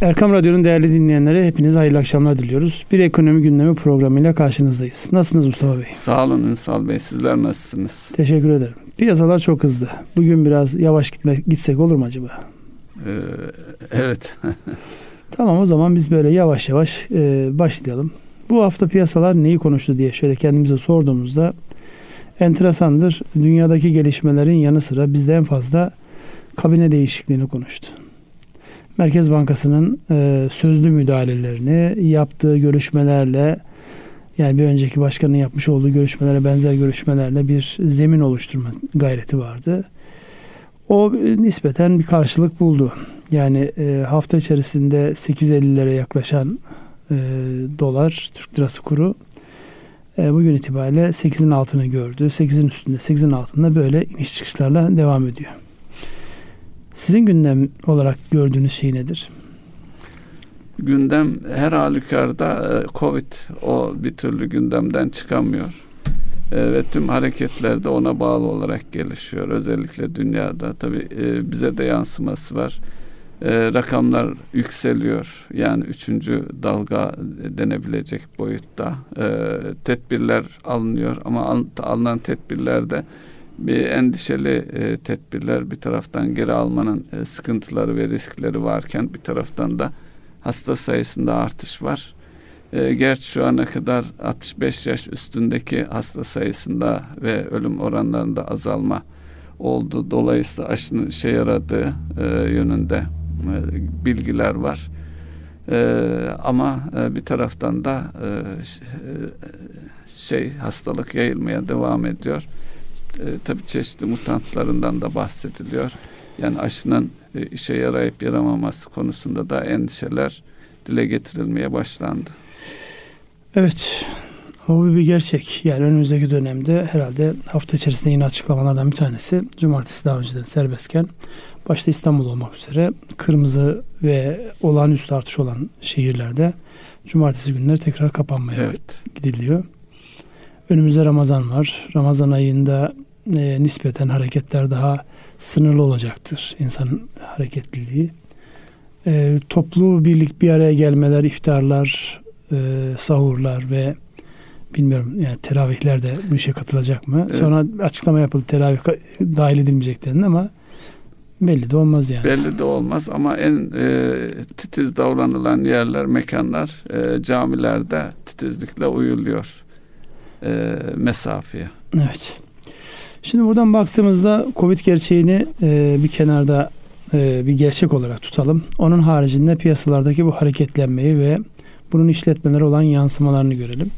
Erkam Radyo'nun değerli dinleyenleri hepiniz hayırlı akşamlar diliyoruz. Bir ekonomi gündemi programıyla karşınızdayız. Nasılsınız Mustafa Bey? Sağ olun Ünsal Bey. Sizler nasılsınız? Teşekkür ederim. Piyasalar çok hızlı. Bugün biraz yavaş gitmek gitsek olur mu acaba? Ee, evet. tamam o zaman biz böyle yavaş yavaş e, başlayalım. Bu hafta piyasalar neyi konuştu diye şöyle kendimize sorduğumuzda enteresandır. Dünyadaki gelişmelerin yanı sıra bizde en fazla kabine değişikliğini konuştu. Merkez Bankası'nın e, sözlü müdahalelerini yaptığı görüşmelerle yani bir önceki başkanın yapmış olduğu görüşmelere benzer görüşmelerle bir zemin oluşturma gayreti vardı. O nispeten bir karşılık buldu. Yani e, hafta içerisinde 8.50'lere yaklaşan e, dolar, Türk lirası kuru e, bugün itibariyle 8'in altını gördü. 8'in üstünde, 8'in altında böyle iniş çıkışlarla devam ediyor. Sizin gündem olarak gördüğünüz şey nedir? Gündem her halükarda e, Covid o bir türlü gündemden çıkamıyor. E, ve tüm hareketler de ona bağlı olarak gelişiyor. Özellikle dünyada tabii e, bize de yansıması var. rakamlar yükseliyor. Yani üçüncü dalga denebilecek boyutta. tedbirler alınıyor ama alınan tedbirlerde bir endişeli e, tedbirler bir taraftan geri almanın e, sıkıntıları ve riskleri varken bir taraftan da hasta sayısında artış var. E, gerçi şu ana kadar 65 yaş üstündeki hasta sayısında ve ölüm oranlarında azalma oldu. Dolayısıyla aşının işe yaradığı e, yönünde e, bilgiler var. E, ama e, bir taraftan da e, e şey hastalık yayılmaya devam ediyor e, tabii çeşitli mutantlarından da bahsediliyor. Yani aşının e, işe yarayıp yaramaması konusunda da endişeler dile getirilmeye başlandı. Evet. O bir gerçek. Yani önümüzdeki dönemde herhalde hafta içerisinde yine açıklamalardan bir tanesi cumartesi daha önceden serbestken başta İstanbul olmak üzere kırmızı ve olağanüstü artış olan şehirlerde cumartesi günleri tekrar kapanmaya evet. gidiliyor. Önümüzde Ramazan var. Ramazan ayında e, nispeten hareketler daha sınırlı olacaktır. İnsanın hareketliliği. E, toplu birlik bir araya gelmeler, iftarlar, e, sahurlar ve bilmiyorum yani teravihler de bu işe katılacak mı? Evet. Sonra açıklama yapıldı teravih dahil edilmeyecek denildi ama belli de olmaz yani. Belli de olmaz ama en e, titiz davranılan yerler, mekanlar e, camilerde titizlikle uyuluyor e, mesafeye. Evet. Şimdi buradan baktığımızda Covid gerçeğini e, bir kenarda e, bir gerçek olarak tutalım. Onun haricinde piyasalardaki bu hareketlenmeyi ve bunun işletmeleri olan yansımalarını görelim.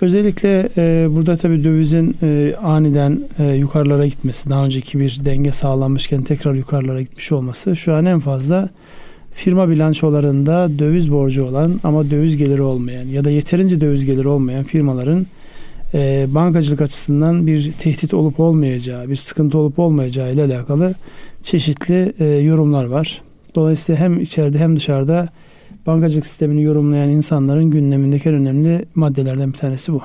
Özellikle e, burada tabii dövizin e, aniden e, yukarılara gitmesi, daha önceki bir denge sağlanmışken tekrar yukarılara gitmiş olması şu an en fazla firma bilançolarında döviz borcu olan ama döviz geliri olmayan ya da yeterince döviz geliri olmayan firmaların e, bankacılık açısından bir tehdit olup olmayacağı, bir sıkıntı olup olmayacağı ile alakalı çeşitli e, yorumlar var. Dolayısıyla hem içeride hem dışarıda bankacılık sistemini yorumlayan insanların gündemindeki en önemli maddelerden bir tanesi bu.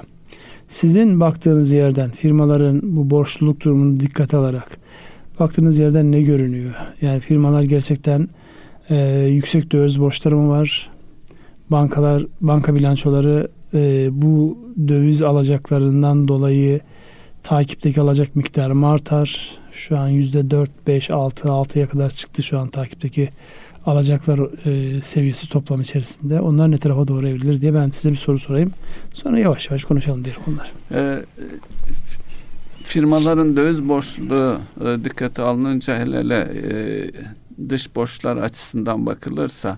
Sizin baktığınız yerden firmaların bu borçluluk durumunu dikkate alarak baktığınız yerden ne görünüyor? Yani firmalar gerçekten e, yüksek döviz borçları mı var? Bankalar, banka bilançoları e, bu döviz alacaklarından dolayı takipteki alacak miktarı mı artar? Şu an yüzde dört, beş, altı, altıya kadar çıktı şu an takipteki alacaklar e, seviyesi toplam içerisinde. Onlar ne tarafa doğru evrilir diye ben size bir soru sorayım. Sonra yavaş yavaş konuşalım diğer konular. E, firmaların döviz borçluluğu e, dikkate alınınca hele hele e, dış borçlar açısından bakılırsa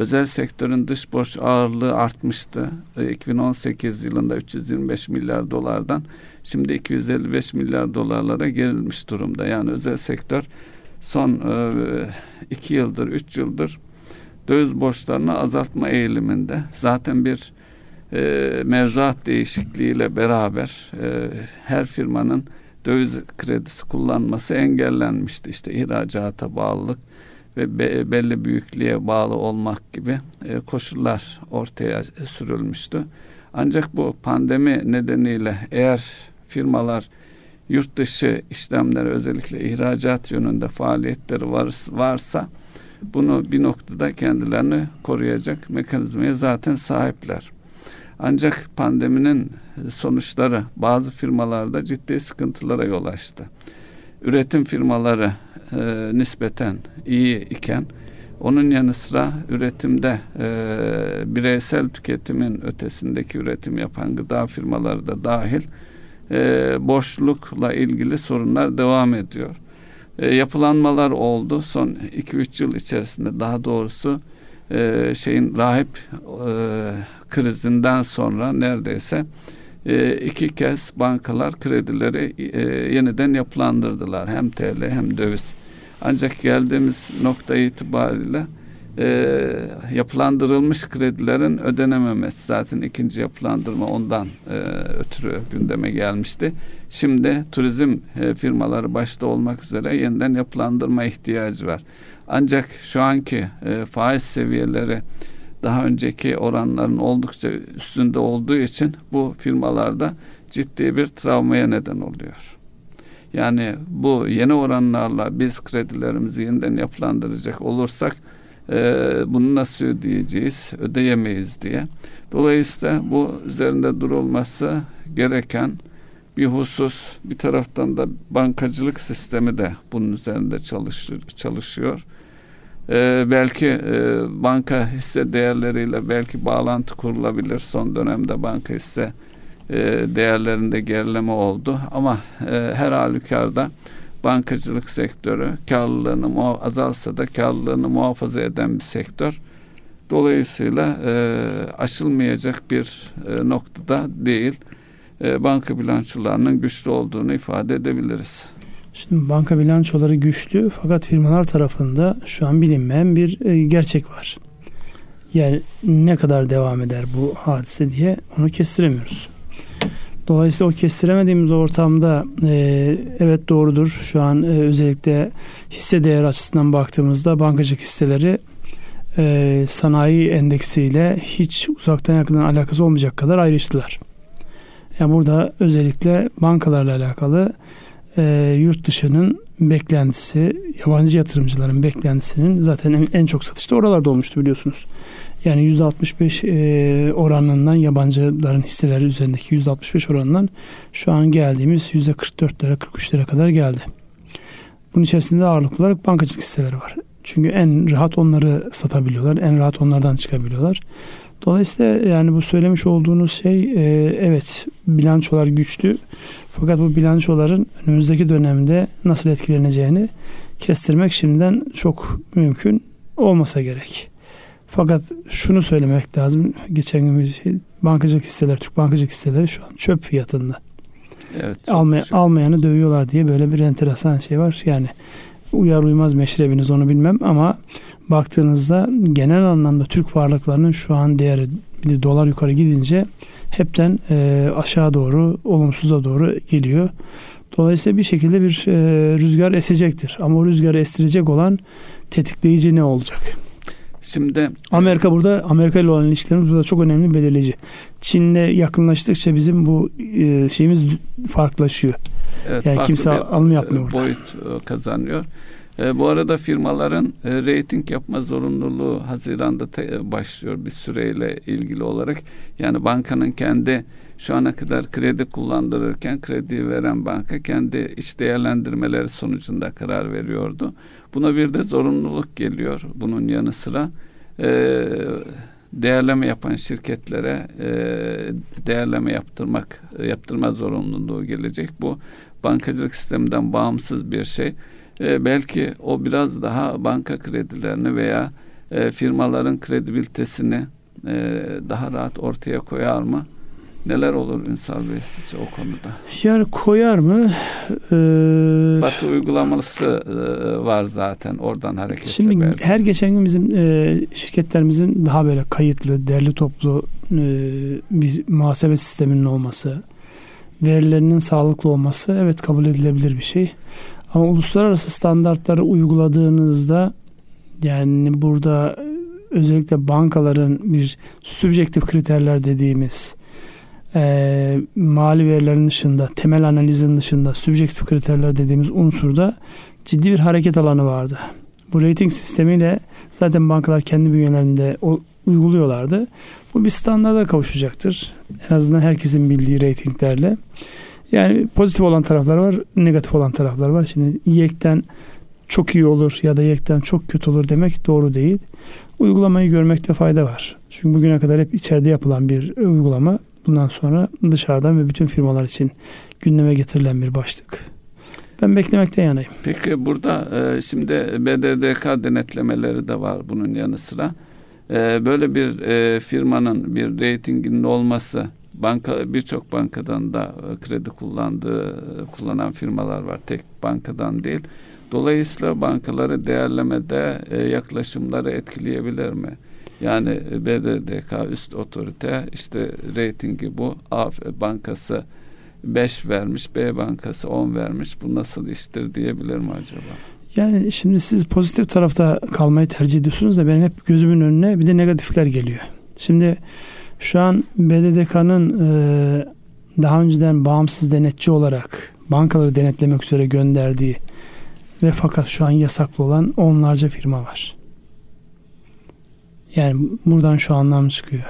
Özel sektörün dış borç ağırlığı artmıştı. 2018 e, yılında 325 milyar dolardan şimdi 255 milyar dolarlara gerilmiş durumda. Yani özel sektör son e, iki yıldır, üç yıldır döviz borçlarını azaltma eğiliminde. Zaten bir e, mevzuat değişikliğiyle beraber e, her firmanın döviz kredisi kullanması engellenmişti. İşte ihracata bağlılık, ve be, belli büyüklüğe bağlı olmak gibi e, koşullar ortaya sürülmüştü. Ancak bu pandemi nedeniyle eğer firmalar yurt dışı işlemleri özellikle ihracat yönünde faaliyetleri var, varsa bunu bir noktada kendilerini koruyacak mekanizmaya zaten sahipler. Ancak pandeminin sonuçları bazı firmalarda ciddi sıkıntılara yol açtı. Üretim firmaları e, nispeten iyi iken onun yanı sıra üretimde e, bireysel tüketimin ötesindeki üretim yapan gıda firmaları da dahil e, boşlukla ilgili sorunlar devam ediyor. E, yapılanmalar oldu son 2-3 yıl içerisinde daha doğrusu e, şeyin rahip e, krizinden sonra neredeyse e, iki kez bankalar kredileri e, yeniden yapılandırdılar hem TL hem döviz. Ancak geldiğimiz nokta itibariyle e, yapılandırılmış kredilerin ödenememesi zaten ikinci yapılandırma ondan e, ötürü gündeme gelmişti. Şimdi turizm e, firmaları başta olmak üzere yeniden yapılandırma ihtiyacı var. Ancak şu anki e, faiz seviyeleri daha önceki oranların oldukça üstünde olduğu için bu firmalarda ciddi bir travmaya neden oluyor. Yani bu yeni oranlarla biz kredilerimizi yeniden yapılandıracak olursak e, bunu nasıl ödeyeceğiz, ödeyemeyiz diye. Dolayısıyla bu üzerinde durulması gereken bir husus. Bir taraftan da bankacılık sistemi de bunun üzerinde çalışıyor. çalışıyor. Ee, belki e, banka hisse değerleriyle belki bağlantı kurulabilir. Son dönemde banka hisse e, değerlerinde gerileme oldu. Ama e, her halükarda bankacılık sektörü karlılığını azalsa da karlılığını muhafaza eden bir sektör. Dolayısıyla e, aşılmayacak bir noktada değil. Banka bilançolarının güçlü olduğunu ifade edebiliriz. Şimdi banka bilançoları güçlü fakat firmalar tarafında şu an bilinmeyen bir gerçek var. Yani ne kadar devam eder bu hadise diye onu kestiremiyoruz. Dolayısıyla o kestiremediğimiz ortamda e, evet doğrudur. Şu an e, özellikle hisse değer açısından baktığımızda bankacılık hisseleri e, sanayi endeksiyle hiç uzaktan yakından alakası olmayacak kadar ayrıştılar. Yani burada özellikle bankalarla alakalı e, yurt dışının beklentisi, yabancı yatırımcıların beklentisinin zaten en, en çok satışta oralarda olmuştu biliyorsunuz. Yani %65 e, oranından yabancıların hisseleri üzerindeki %65 oranından şu an geldiğimiz %44'lere 43'lere kadar geldi. Bunun içerisinde ağırlıklı olarak bankacılık hisseleri var. Çünkü en rahat onları satabiliyorlar. En rahat onlardan çıkabiliyorlar. Dolayısıyla yani bu söylemiş olduğunuz şey e, evet bilançolar güçlü. Fakat bu bilançoların önümüzdeki dönemde nasıl etkileneceğini kestirmek şimdiden çok mümkün olmasa gerek. Fakat şunu söylemek lazım. Geçen gün bir şey, bankacılık hisseler, Türk bankacılık hisseleri şu an çöp fiyatında. Evet, Almay almayanı dövüyorlar diye böyle bir enteresan şey var. Yani uyar uymaz meşrebiniz onu bilmem ama baktığınızda genel anlamda Türk varlıklarının şu an değeri bir de dolar yukarı gidince hepten e, aşağı doğru olumsuza doğru geliyor. Dolayısıyla bir şekilde bir e, rüzgar esecektir. Ama o rüzgarı estirecek olan tetikleyici ne olacak? Şimdi Amerika burada Amerika ile olan ilişkilerimiz burada çok önemli belirleyici. Çin'le yakınlaştıkça bizim bu e, şeyimiz farklılaşıyor. Evet, yani kimse alım yapmıyor burada. Boyut e, kazanıyor. E, bu arada firmaların e, reyting yapma zorunluluğu Haziran'da te, başlıyor bir süreyle ilgili olarak. Yani bankanın kendi şu ana kadar kredi kullandırırken kredi veren banka kendi iş değerlendirmeleri sonucunda karar veriyordu. Buna bir de zorunluluk geliyor bunun yanı sıra. E, değerleme yapan şirketlere e, değerleme yaptırmak yaptırma zorunluluğu gelecek. Bu bankacılık sisteminden bağımsız bir şey. E, belki o biraz daha banka kredilerini veya e, firmaların kredibilitesini e, daha rahat ortaya koyar mı? Neler olur Ünsal Bey sizce o konuda? Yani koyar mı? Ee, Batı uygulaması e, var zaten oradan hareketle. Şimdi belki. her geçen gün bizim e, şirketlerimizin daha böyle kayıtlı, derli toplu e, bir muhasebe sisteminin olması, verilerinin sağlıklı olması evet kabul edilebilir bir şey. Ama uluslararası standartları uyguladığınızda yani burada özellikle bankaların bir subjektif kriterler dediğimiz e, mali verilerin dışında, temel analizin dışında subjektif kriterler dediğimiz unsurda ciddi bir hareket alanı vardı. Bu rating sistemiyle Zaten bankalar kendi bünyelerinde o, uyguluyorlardı. Bu bir standarda kavuşacaktır. En azından herkesin bildiği reytinglerle. Yani pozitif olan taraflar var, negatif olan taraflar var. Şimdi yekten çok iyi olur ya da yekten çok kötü olur demek doğru değil. Uygulamayı görmekte fayda var. Çünkü bugüne kadar hep içeride yapılan bir uygulama bundan sonra dışarıdan ve bütün firmalar için gündeme getirilen bir başlık. Ben beklemekte yanayım. Peki burada e, şimdi BDDK denetlemeleri de var bunun yanı sıra. E, böyle bir e, firmanın bir reytinginin olması banka birçok bankadan da kredi kullandığı kullanan firmalar var. Tek bankadan değil. Dolayısıyla bankaları değerlemede yaklaşımları etkileyebilir mi? Yani BDDK üst otorite işte reytingi bu A bankası 5 vermiş, B bankası 10 vermiş. Bu nasıl iştir diyebilir mi acaba? Yani şimdi siz pozitif tarafta kalmayı tercih ediyorsunuz da benim hep gözümün önüne bir de negatifler geliyor. Şimdi şu an BDDK'nın e, daha önceden bağımsız denetçi olarak bankaları denetlemek üzere gönderdiği ve fakat şu an yasaklı olan onlarca firma var. Yani buradan şu anlam çıkıyor.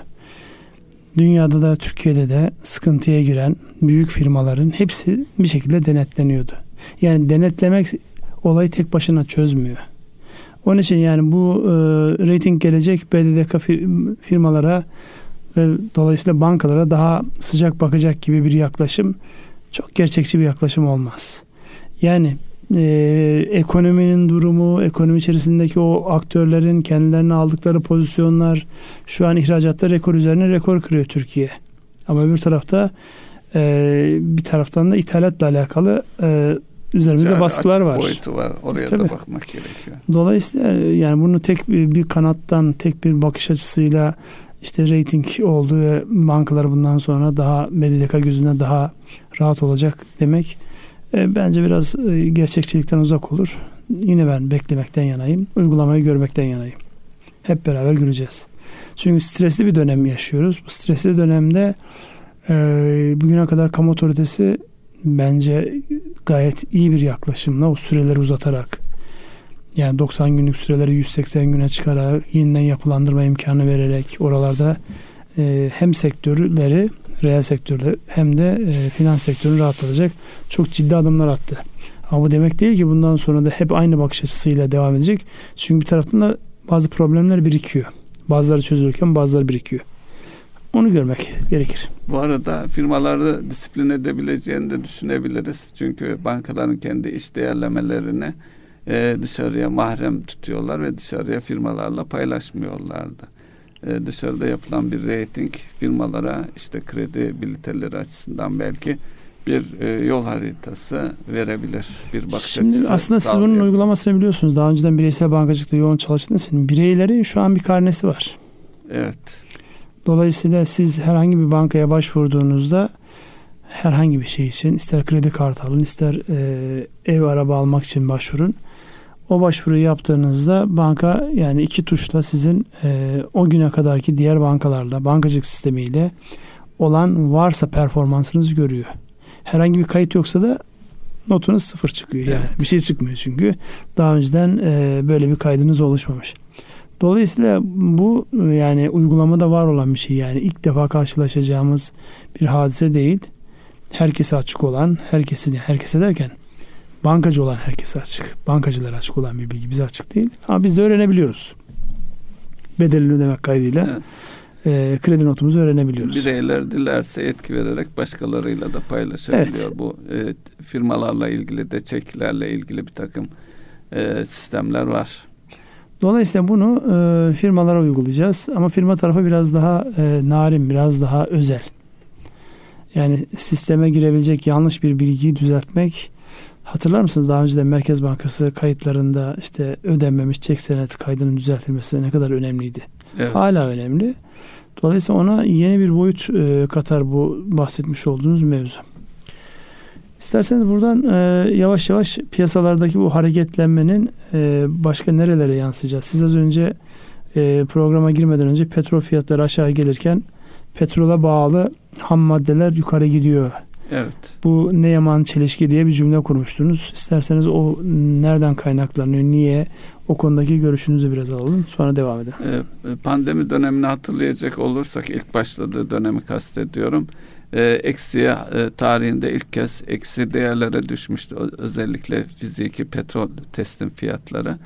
Dünyada da Türkiye'de de sıkıntıya giren büyük firmaların hepsi bir şekilde denetleniyordu. Yani denetlemek olayı tek başına çözmüyor. Onun için yani bu e, rating gelecek BDDK firmalara ve dolayısıyla bankalara daha sıcak bakacak gibi bir yaklaşım çok gerçekçi bir yaklaşım olmaz. Yani e, ekonominin durumu, ekonomi içerisindeki o aktörlerin kendilerine aldıkları pozisyonlar şu an ihracatta rekor üzerine rekor kırıyor Türkiye. Ama bir tarafta e, bir taraftan da ithalatla alakalı e, üzerimizde yani baskılar var. boyutu var. Oraya Tabii. da bakmak gerekiyor. Dolayısıyla yani bunu tek bir, bir kanattan, tek bir bakış açısıyla işte reyting oldu ve bankalar bundan sonra daha BDDK gözünde daha rahat olacak demek e, bence biraz e, gerçekçilikten uzak olur. Yine ben beklemekten yanayım. Uygulamayı görmekten yanayım. Hep beraber göreceğiz. Çünkü stresli bir dönem yaşıyoruz. Bu stresli dönemde e, bugüne kadar kamu otoritesi bence gayet iyi bir yaklaşımla o süreleri uzatarak yani 90 günlük süreleri 180 güne çıkararak yeniden yapılandırma imkanı vererek oralarda e, hem sektörleri reel sektörde hem de e, finans sektörünü rahatlatacak çok ciddi adımlar attı. Ama bu demek değil ki bundan sonra da hep aynı bakış açısıyla devam edecek. Çünkü bir taraftan da bazı problemler birikiyor. Bazıları çözülürken bazıları birikiyor. Onu görmek gerekir. Bu arada firmaları disiplin edebileceğini de düşünebiliriz. Çünkü bankaların kendi iş değerlemelerini e, dışarıya mahrem tutuyorlar ve dışarıya firmalarla paylaşmıyorlardı e, dışarıda yapılan bir rating firmalara işte kredi biliteleri açısından belki bir e, yol haritası verebilir. Bir bakış Şimdi açısı aslında siz bunun uygulamasını biliyorsunuz. Daha önceden bireysel bankacılıkta yoğun çalıştığınız için bireylerin şu an bir karnesi var. Evet. Dolayısıyla siz herhangi bir bankaya başvurduğunuzda herhangi bir şey için ister kredi kartı alın ister e, ev araba almak için başvurun. O başvuruyu yaptığınızda banka yani iki tuşla sizin e, o güne kadarki diğer bankalarla bankacılık sistemiyle olan varsa performansınızı görüyor. Herhangi bir kayıt yoksa da notunuz sıfır çıkıyor yani. Evet. Bir şey çıkmıyor çünkü daha önceden e, böyle bir kaydınız oluşmamış. Dolayısıyla bu yani uygulamada var olan bir şey yani ilk defa karşılaşacağımız bir hadise değil. Herkese açık olan, herkesin herkese derken bankacı olan herkese açık. Bankacılara açık olan bir bilgi bize açık değil. Ama biz de öğrenebiliyoruz. Bedelini ödemek kaydıyla evet. e, kredi notumuzu öğrenebiliyoruz. Bireyler dilerse etki vererek başkalarıyla da paylaşabiliyor. Evet. Bu e, firmalarla ilgili de çeklerle ilgili bir takım e, sistemler var. Dolayısıyla bunu e, firmalara uygulayacağız. Ama firma tarafı biraz daha e, narin, biraz daha özel. Yani sisteme girebilecek yanlış bir bilgiyi düzeltmek Hatırlar mısınız daha önce de Merkez Bankası kayıtlarında işte ödenmemiş çek senet kaydının düzeltilmesi ne kadar önemliydi. Evet. Hala önemli. Dolayısıyla ona yeni bir boyut e, katar bu bahsetmiş olduğunuz mevzu. İsterseniz buradan e, yavaş yavaş piyasalardaki bu hareketlenmenin e, başka nerelere yansıyacağız? Siz az önce e, programa girmeden önce petrol fiyatları aşağı gelirken petrola bağlı ham maddeler yukarı gidiyor Evet. Bu ne yaman çelişki diye bir cümle kurmuştunuz. İsterseniz o nereden kaynaklanıyor, niye o konudaki görüşünüzü biraz alalım. Sonra devam edelim. Ee, pandemi dönemini hatırlayacak olursak ilk başladığı dönemi kastediyorum. Ee, eksiye e, tarihinde ilk kez eksi değerlere düşmüştü. Özellikle fiziki petrol testin fiyatları.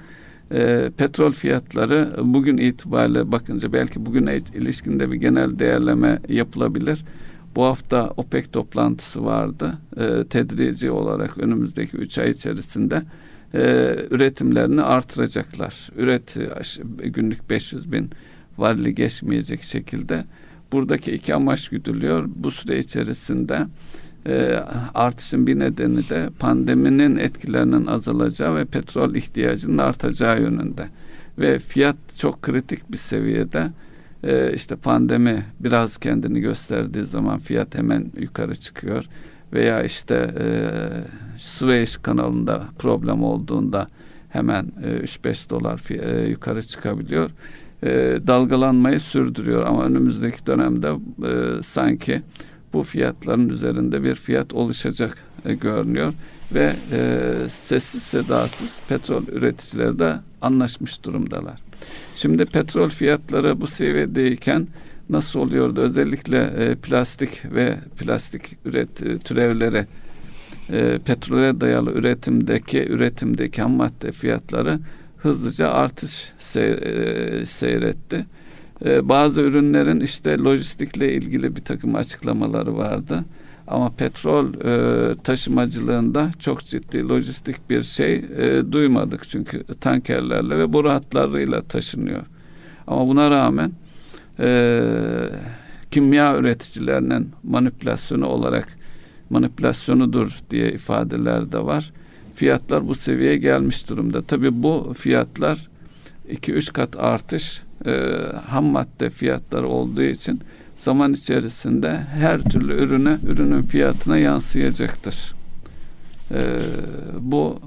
E, petrol fiyatları bugün itibariyle bakınca belki bugüne ilişkinde bir genel değerleme yapılabilir. Bu hafta OPEC toplantısı vardı. E, tedrici olarak önümüzdeki üç ay içerisinde e, üretimlerini artıracaklar. Üret günlük 500 bin varili geçmeyecek şekilde. Buradaki iki amaç güdülüyor. Bu süre içerisinde e, artışın bir nedeni de pandeminin etkilerinin azalacağı ve petrol ihtiyacının artacağı yönünde. Ve fiyat çok kritik bir seviyede. E, işte pandemi biraz kendini gösterdiği zaman fiyat hemen yukarı çıkıyor. Veya işte e, Süveyş kanalında problem olduğunda hemen e, 3-5 dolar e, yukarı çıkabiliyor. E, dalgalanmayı sürdürüyor ama önümüzdeki dönemde e, sanki bu fiyatların üzerinde bir fiyat oluşacak e, görünüyor ve e, sessiz sedasız petrol üreticileri de anlaşmış durumdalar. Şimdi petrol fiyatları bu seviyedeyken nasıl oluyordu? Özellikle e, plastik ve plastik üret e, türevleri e, petrole dayalı üretimdeki üretimdeki ham madde fiyatları hızlıca artış seyr, e, seyretti. Ee, bazı ürünlerin işte lojistikle ilgili bir takım açıklamaları vardı. Ama petrol e, taşımacılığında çok ciddi lojistik bir şey e, duymadık. Çünkü tankerlerle ve boru hatlarıyla taşınıyor. Ama buna rağmen e, kimya üreticilerinin manipülasyonu olarak manipülasyonudur diye ifadeler de var. Fiyatlar bu seviyeye gelmiş durumda. Tabii bu fiyatlar 2-3 kat artış e, ham madde fiyatları olduğu için zaman içerisinde her türlü ürüne ürünün fiyatına yansıyacaktır. E, bu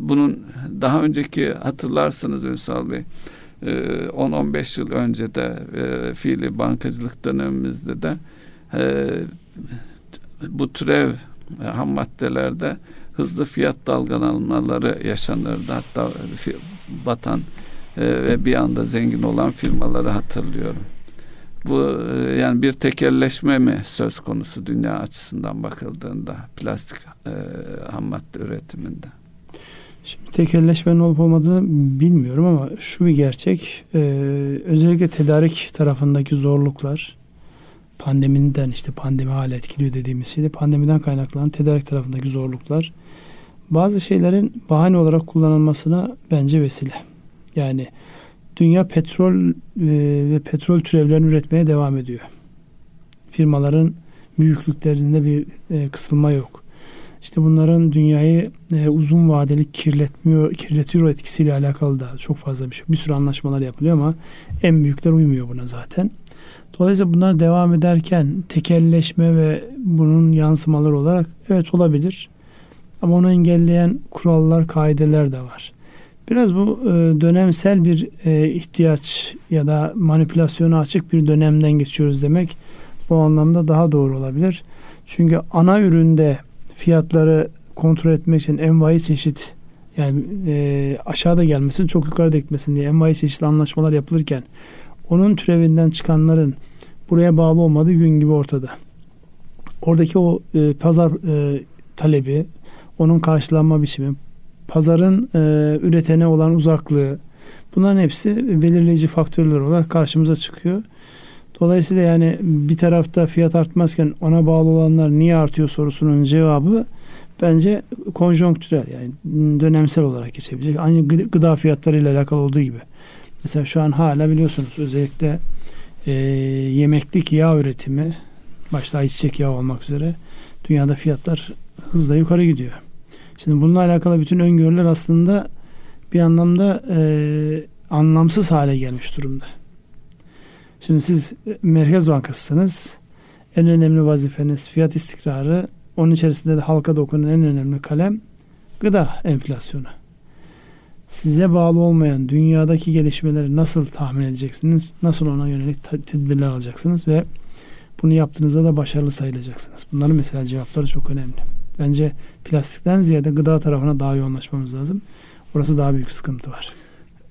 bunun daha önceki hatırlarsınız Ünsal Bey e, 10-15 yıl önce de e, fiili bankacılık dönemimizde de e, bu türev e, ham maddelerde hızlı fiyat dalgalanmaları yaşanırdı. Hatta batan e, ve bir anda zengin olan firmaları hatırlıyorum. Bu e, yani bir tekelleşme mi söz konusu dünya açısından bakıldığında plastik e, ham madde üretiminde? Şimdi tekelleşmenin olup olmadığını bilmiyorum ama şu bir gerçek. Ee, özellikle tedarik tarafındaki zorluklar pandemiden işte pandemi hala etkiliyor dediğimiz şeyde pandemiden kaynaklanan tedarik tarafındaki zorluklar bazı şeylerin bahane olarak kullanılmasına bence vesile. Yani dünya petrol e, ve petrol türevlerini üretmeye devam ediyor. Firmaların büyüklüklerinde bir e, kısılma yok. İşte bunların dünyayı e, uzun vadeli kirletmiyor, kirletiyor etkisiyle alakalı da çok fazla bir şey. Bir sürü anlaşmalar yapılıyor ama en büyükler uymuyor buna zaten. Dolayısıyla bunlar devam ederken tekelleşme ve bunun yansımaları olarak evet olabilir. Ama onu engelleyen kurallar, kaideler de var. Biraz bu e, dönemsel bir e, ihtiyaç ya da manipülasyona açık bir dönemden geçiyoruz demek bu anlamda daha doğru olabilir. Çünkü ana üründe fiyatları kontrol etmek için envai çeşit yani e, aşağıda gelmesin çok yukarıda gitmesin diye envai çeşitli anlaşmalar yapılırken onun türevinden çıkanların buraya bağlı olmadığı gün gibi ortada. Oradaki o pazar talebi, onun karşılanma biçimi, pazarın e, üretene olan uzaklığı bunların hepsi belirleyici faktörler olarak karşımıza çıkıyor. Dolayısıyla yani bir tarafta fiyat artmazken ona bağlı olanlar niye artıyor sorusunun cevabı bence konjonktürel yani dönemsel olarak geçebilecek. Aynı gıda fiyatları ile alakalı olduğu gibi. Mesela şu an hala biliyorsunuz özellikle e, yemeklik yağ üretimi başta ayçiçek yağı olmak üzere dünyada fiyatlar hızla yukarı gidiyor. Şimdi bununla alakalı bütün öngörüler aslında bir anlamda e, anlamsız hale gelmiş durumda. Şimdi siz Merkez Bankasısınız. En önemli vazifeniz fiyat istikrarı. Onun içerisinde de halka dokunan en önemli kalem gıda enflasyonu. Size bağlı olmayan dünyadaki gelişmeleri nasıl tahmin edeceksiniz? Nasıl ona yönelik tedbirler alacaksınız ve Bunu yaptığınızda da başarılı sayılacaksınız. Bunların mesela cevapları çok önemli. Bence plastikten ziyade gıda tarafına daha yoğunlaşmamız lazım. Orası daha büyük sıkıntı var.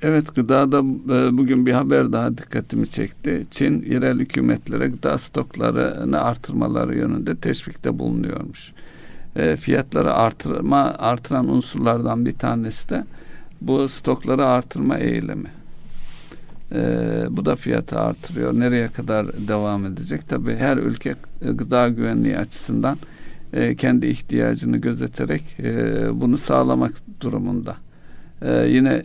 Evet gıdada e, bugün bir haber daha dikkatimi çekti. Çin yerel hükümetlere gıda stoklarını artırmaları yönünde teşvikte bulunuyormuş. E, fiyatları artırma artıran unsurlardan bir tanesi de bu stokları artırma eylemi. E, bu da fiyatı artırıyor. Nereye kadar devam edecek? Tabii her ülke gıda güvenliği açısından kendi ihtiyacını gözeterek bunu sağlamak durumunda. Ee, yine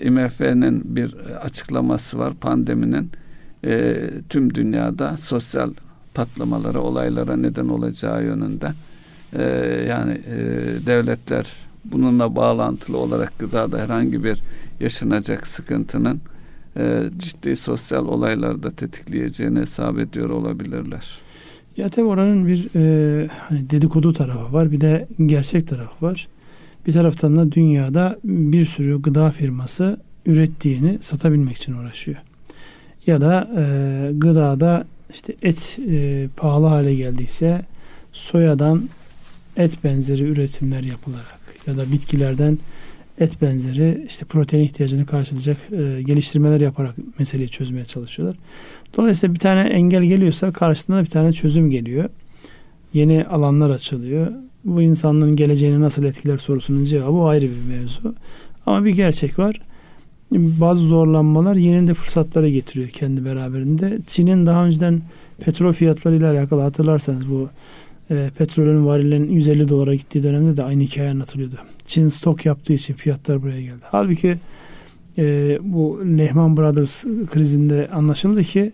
e, IMF'nin bir açıklaması var pandeminin e, tüm dünyada sosyal patlamalara, olaylara neden olacağı yönünde. E, yani e, devletler bununla bağlantılı olarak gıdada herhangi bir yaşanacak sıkıntının e, ciddi sosyal olaylarda tetikleyeceğini hesap ediyor olabilirler. Ya tabi oranın bir e, hani dedikodu tarafı var bir de gerçek tarafı var. Bir taraftan da dünyada bir sürü gıda firması ürettiğini satabilmek için uğraşıyor. Ya da e, gıdada işte et e, pahalı hale geldiyse soyadan et benzeri üretimler yapılarak ya da bitkilerden et benzeri işte protein ihtiyacını karşılayacak e, geliştirmeler yaparak meseleyi çözmeye çalışıyorlar. Dolayısıyla bir tane engel geliyorsa karşısında bir tane çözüm geliyor. Yeni alanlar açılıyor bu insanlığın geleceğini nasıl etkiler sorusunun cevabı ayrı bir mevzu. Ama bir gerçek var. Bazı zorlanmalar yeni de fırsatları getiriyor kendi beraberinde. Çin'in daha önceden petrol fiyatları ile alakalı hatırlarsanız bu e, petrolün varilinin 150 dolara gittiği dönemde de aynı hikaye anlatılıyordu. Çin stok yaptığı için fiyatlar buraya geldi. Halbuki e, bu Lehman Brothers krizinde anlaşıldı ki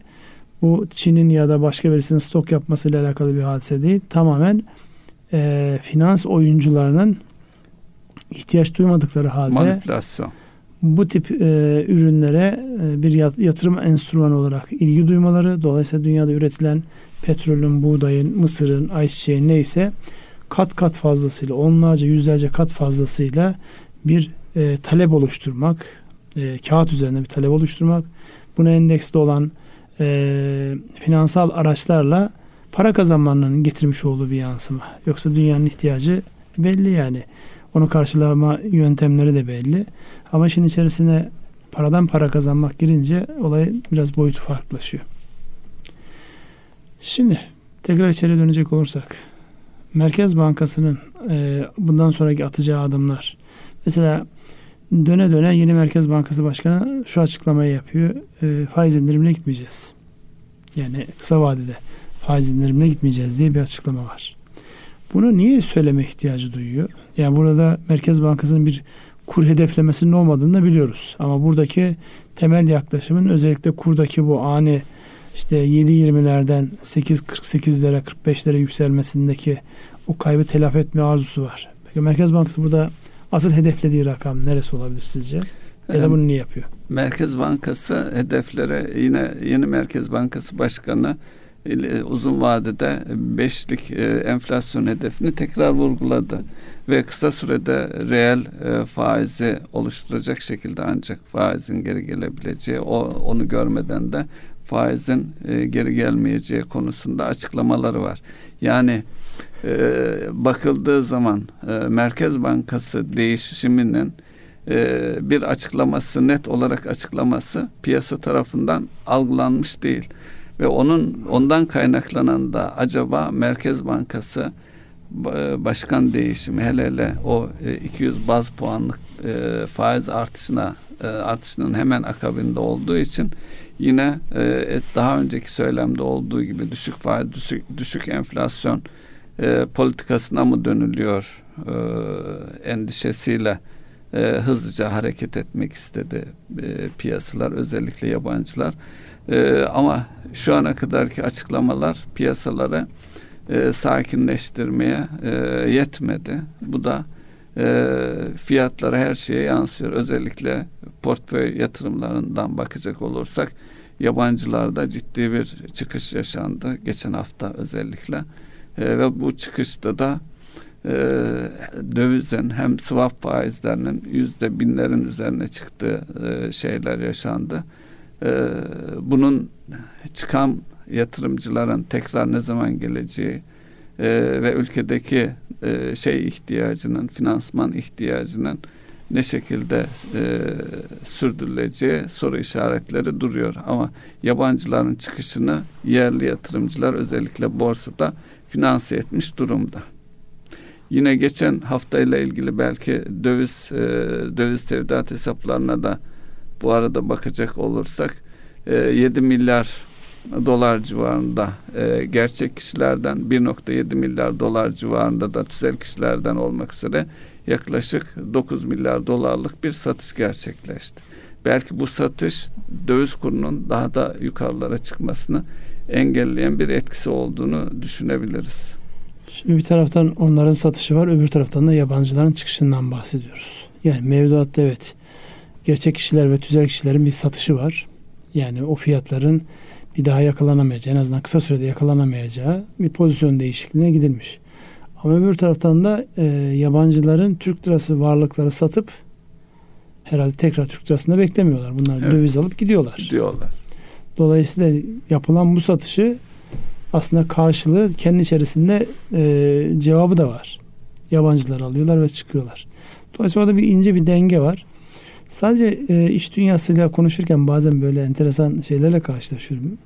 bu Çin'in ya da başka birisinin stok yapmasıyla alakalı bir hadise değil. Tamamen e, finans oyuncularının ihtiyaç duymadıkları halde manipülasyon bu tip e, ürünlere e, bir yatırım enstrümanı olarak ilgi duymaları dolayısıyla dünyada üretilen petrolün, buğdayın, mısırın, ayçiçeğin neyse kat kat fazlasıyla onlarca yüzlerce kat fazlasıyla bir e, talep oluşturmak e, kağıt üzerinde bir talep oluşturmak buna endeksli olan e, finansal araçlarla para kazanmanın getirmiş olduğu bir yansıma. Yoksa dünyanın ihtiyacı belli yani. Onu karşılama yöntemleri de belli. Ama işin içerisine paradan para kazanmak girince olay biraz boyutu farklılaşıyor. Şimdi tekrar içeri dönecek olursak Merkez Bankası'nın e, bundan sonraki atacağı adımlar. Mesela döne döne yeni Merkez Bankası Başkanı şu açıklamayı yapıyor. E, faiz indirimine gitmeyeceğiz. Yani kısa vadede faiz indirimine gitmeyeceğiz diye bir açıklama var. Bunu niye söyleme ihtiyacı duyuyor? Yani burada Merkez Bankası'nın bir kur hedeflemesinin olmadığını da biliyoruz. Ama buradaki temel yaklaşımın özellikle kurdaki bu ani işte 7.20'lerden 8.48'lere 45'lere yükselmesindeki o kaybı telafi etme arzusu var. Peki Merkez Bankası burada asıl hedeflediği rakam neresi olabilir sizce? Ya da bunu niye yapıyor? Merkez Bankası hedeflere yine yeni Merkez Bankası Başkanı uzun vadede beşlik e, enflasyon hedefini tekrar vurguladı ve kısa sürede reel e, faizi oluşturacak şekilde ancak faizin geri gelebileceği o onu görmeden de faizin e, geri gelmeyeceği konusunda açıklamaları var. Yani bakıldığı zaman Merkez Bankası değişiminin bir açıklaması net olarak açıklaması piyasa tarafından algılanmış değil. Ve onun ondan kaynaklanan da acaba Merkez Bankası başkan değişimi hele hele o 200 e, baz puanlık e, faiz artışına e, artışının hemen akabinde olduğu için yine daha önceki söylemde olduğu gibi düşük faiz düşük, düşük enflasyon politikasına mı dönülüyor endişesiyle hızlıca hareket etmek istedi piyasalar özellikle yabancılar e, ama şu ana kadarki açıklamalar piyasaları e, sakinleştirmeye e, yetmedi. Bu da e, fiyatlara her şeye yansıyor. Özellikle portföy yatırımlarından bakacak olursak yabancılarda ciddi bir çıkış yaşandı geçen hafta özellikle e, ve bu çıkışta da e, dövizin hem swap faizlerinin yüzde binlerin üzerine çıktığı e, şeyler yaşandı. Ee, bunun çıkan yatırımcıların tekrar ne zaman geleceği e, ve ülkedeki e, şey ihtiyacının, finansman ihtiyacının ne şekilde e, sürdürüleceği soru işaretleri duruyor. Ama yabancıların çıkışını yerli yatırımcılar özellikle borsada finanse etmiş durumda. Yine geçen haftayla ilgili belki döviz e, döviz tevdiat hesaplarına da bu arada bakacak olursak e, 7 milyar dolar civarında e, gerçek kişilerden 1.7 milyar dolar civarında da tüzel kişilerden olmak üzere yaklaşık 9 milyar dolarlık bir satış gerçekleşti. Belki bu satış döviz kurunun daha da yukarılara çıkmasını engelleyen bir etkisi olduğunu düşünebiliriz. Şimdi bir taraftan onların satışı var, öbür taraftan da yabancıların çıkışından bahsediyoruz. Yani mevduatta evet gerçek kişiler ve tüzel kişilerin bir satışı var. Yani o fiyatların bir daha yakalanamayacağı, en azından kısa sürede yakalanamayacağı bir pozisyon değişikliğine gidilmiş. Ama öbür taraftan da e, yabancıların Türk lirası varlıkları satıp herhalde tekrar Türk lirasında beklemiyorlar. Bunlar evet. döviz alıp gidiyorlar. Gidiyorlar. Dolayısıyla yapılan bu satışı aslında karşılığı kendi içerisinde e, cevabı da var. Yabancılar alıyorlar ve çıkıyorlar. Dolayısıyla orada bir ince bir denge var. Sadece e, iş dünyasıyla konuşurken bazen böyle enteresan şeylerle karşılaşıyorum.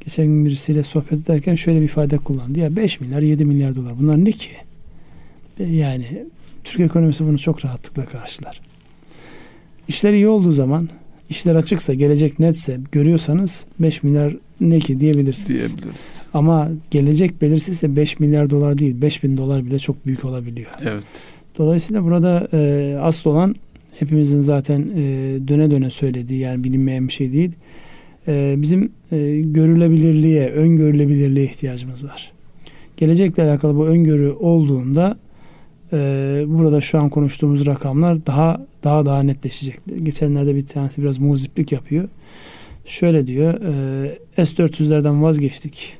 Geçen gün birisiyle sohbet ederken şöyle bir ifade kullandı. Ya 5 milyar 7 milyar dolar bunlar ne ki? E, yani Türk ekonomisi bunu çok rahatlıkla karşılar. İşler iyi olduğu zaman işler açıksa, gelecek netse görüyorsanız 5 milyar ne ki diyebilirsiniz. Diyebiliriz. Ama gelecek belirsizse 5 milyar dolar değil 5 bin dolar bile çok büyük olabiliyor. Evet. Dolayısıyla burada e, asıl olan hepimizin zaten e, döne döne söylediği yani bilinmeyen bir şey değil. E, bizim e, görülebilirliğe, öngörülebilirliğe ihtiyacımız var. Gelecekle alakalı bu öngörü olduğunda e, burada şu an konuştuğumuz rakamlar daha daha daha netleşecek. Geçenlerde bir tanesi biraz muziplik yapıyor. Şöyle diyor, e, S400'lerden vazgeçtik.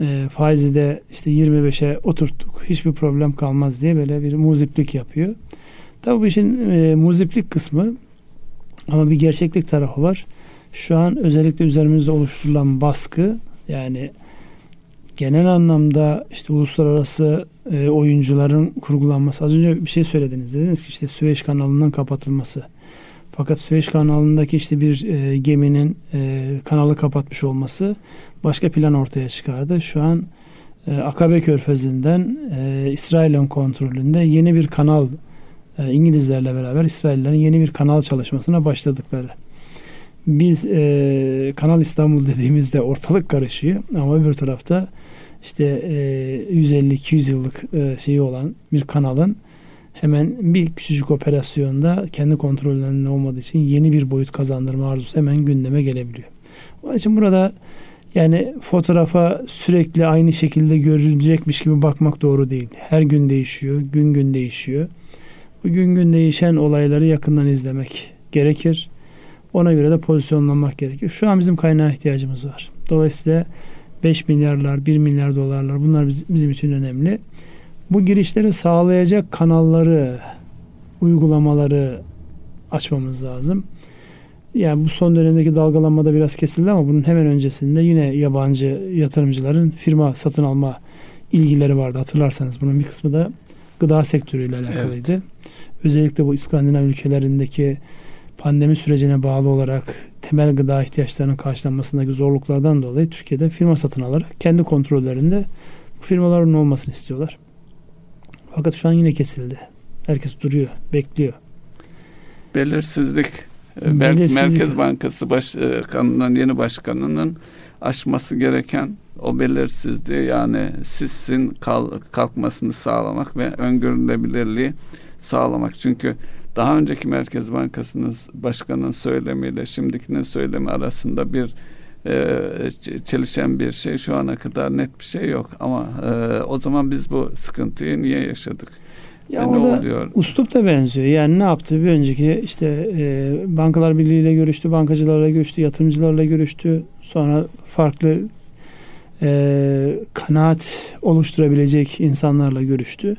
E, faizi de işte 25'e oturttuk. Hiçbir problem kalmaz diye böyle bir muziplik yapıyor. Tabii bu işin e, muziplik kısmı ama bir gerçeklik tarafı var. Şu an özellikle üzerimizde oluşturulan baskı yani genel anlamda işte uluslararası e, oyuncuların kurgulanması. Az önce bir şey söylediniz. Dediniz ki işte Süveyş kanalının kapatılması. Fakat Süveyş kanalındaki işte bir e, geminin e, kanalı kapatmış olması başka plan ortaya çıkardı. Şu an e, Akabe Körfezi'nden e, İsrail'in kontrolünde yeni bir kanal e, İngilizlerle beraber İsraillerin yeni bir kanal çalışmasına başladıkları. Biz e, Kanal İstanbul dediğimizde ortalık karışıyor ama bir tarafta işte e, 150-200 yıllık e, şeyi olan bir kanalın hemen bir küçücük operasyonda kendi kontrollerinde olmadığı için yeni bir boyut kazandırma arzusu hemen gündeme gelebiliyor. Onun için burada yani fotoğrafa sürekli aynı şekilde görülecekmiş gibi bakmak doğru değil. Her gün değişiyor, gün gün değişiyor. Bu gün gün değişen olayları yakından izlemek gerekir. Ona göre de pozisyonlanmak gerekir. Şu an bizim kaynağa ihtiyacımız var. Dolayısıyla 5 milyarlar, 1 milyar dolarlar bunlar bizim için önemli. Bu girişleri sağlayacak kanalları, uygulamaları açmamız lazım. Yani bu son dönemdeki dalgalanmada biraz kesildi ama bunun hemen öncesinde yine yabancı yatırımcıların firma satın alma ilgileri vardı hatırlarsanız. Bunun bir kısmı da gıda sektörüyle alakalıydı. Evet. Özellikle bu İskandinav ülkelerindeki pandemi sürecine bağlı olarak temel gıda ihtiyaçlarının karşılanmasındaki zorluklardan dolayı Türkiye'de firma satın alarak kendi kontrollerinde bu firmaların olmasını istiyorlar. Fakat şu an yine kesildi. Herkes duruyor, bekliyor. Belirsizlik. Ee, belki Merkez Bankası Başkanı'nın yeni başkanının aşması gereken o belirsizliği yani sizin kalkmasını sağlamak ve öngörülebilirliği sağlamak. Çünkü daha önceki Merkez Bankası'nın başkanının söylemiyle şimdikinin söylemi arasında bir e, çelişen bir şey şu ana kadar net bir şey yok ama e, o zaman biz bu sıkıntıyı niye yaşadık? Ya e, ne oluyor? Uslup da benziyor. Yani ne yaptı? Bir önceki işte e, Bankalar Birliği ile görüştü, bankacılarla görüştü, yatırımcılarla görüştü. Sonra farklı e, kanaat oluşturabilecek insanlarla görüştü.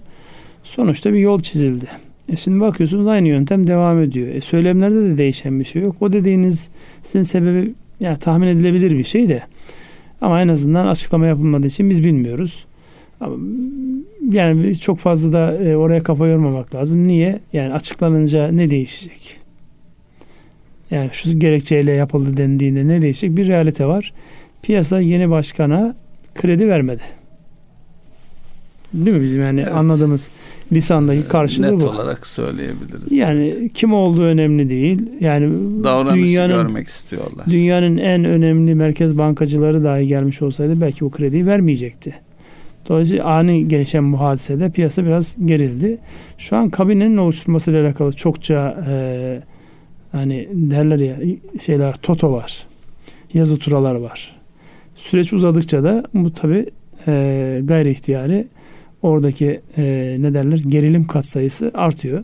Sonuçta bir yol çizildi. E şimdi bakıyorsunuz aynı yöntem devam ediyor. E söylemlerde de değişen bir şey yok. O dediğiniz sizin sebebi ya tahmin edilebilir bir şey de Ama en azından açıklama yapılmadığı için biz bilmiyoruz. Ama yani çok fazla da e, oraya kafa yormamak lazım. Niye? Yani açıklanınca ne değişecek? Yani şu gerekçeyle yapıldı dendiğinde ne değişecek? Bir realite var. Piyasa yeni başkana kredi vermedi. Değil mi bizim yani evet. anladığımız lisandaki karşılığı Net bu. olarak söyleyebiliriz. Yani kim olduğu önemli değil. Yani davranışı dünyanın, görmek istiyorlar. Dünyanın en önemli merkez bankacıları dahi gelmiş olsaydı belki o krediyi vermeyecekti. Dolayısıyla ani gelişen bu hadisede piyasa biraz gerildi. Şu an kabinenin oluşturmasıyla alakalı çokça e, hani derler ya şeyler toto var. Yazı turalar var. Süreç uzadıkça da bu tabi e, gayri ihtiyari oradaki e, ne derler gerilim katsayısı artıyor.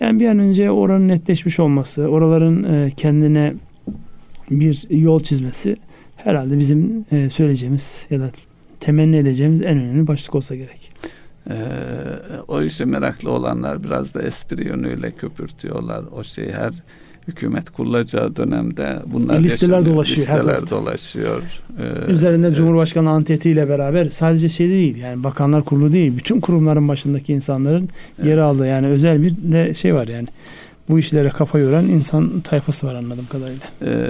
Yani bir an önce oranın netleşmiş olması, oraların e, kendine bir yol çizmesi herhalde bizim e, söyleyeceğimiz ya da temenni edeceğimiz en önemli başlık olsa gerek. Ee, o işe meraklı olanlar biraz da espri yönüyle köpürtüyorlar. O şey her hükümet kurulacağı dönemde bunlar listeler yaşanıyor. dolaşıyor. Listeler her dolaşıyor. Ee, Üzerinde evet. Cumhurbaşkanı antiyetiyle beraber sadece şey değil yani bakanlar kurulu değil bütün kurumların başındaki insanların evet. yer aldığı yani özel bir de şey var yani bu işlere kafa yoran insan tayfası var anladığım kadarıyla. Ee,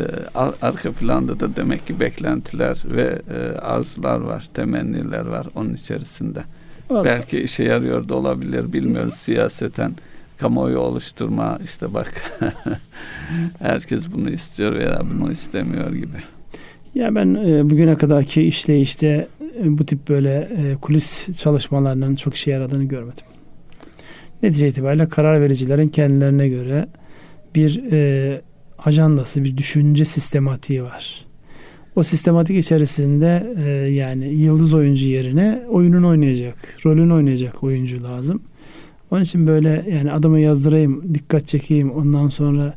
arka planda da demek ki beklentiler ve e, arzular var, temenniler var onun içerisinde. Vallahi. Belki işe yarıyor da olabilir bilmiyoruz siyaseten kamuoyu oluşturma işte bak herkes bunu istiyor veya bunu istemiyor gibi. Ya ben e, bugüne kadarki işleyişte e, bu tip böyle e, kulis çalışmalarının çok işe yaradığını görmedim. Netice itibariyle karar vericilerin kendilerine göre bir e, ajandası, bir düşünce sistematiği var. O sistematik içerisinde e, yani yıldız oyuncu yerine oyunun oynayacak, rolünü oynayacak oyuncu lazım. Onun için böyle yani adamı yazdırayım, dikkat çekeyim ondan sonra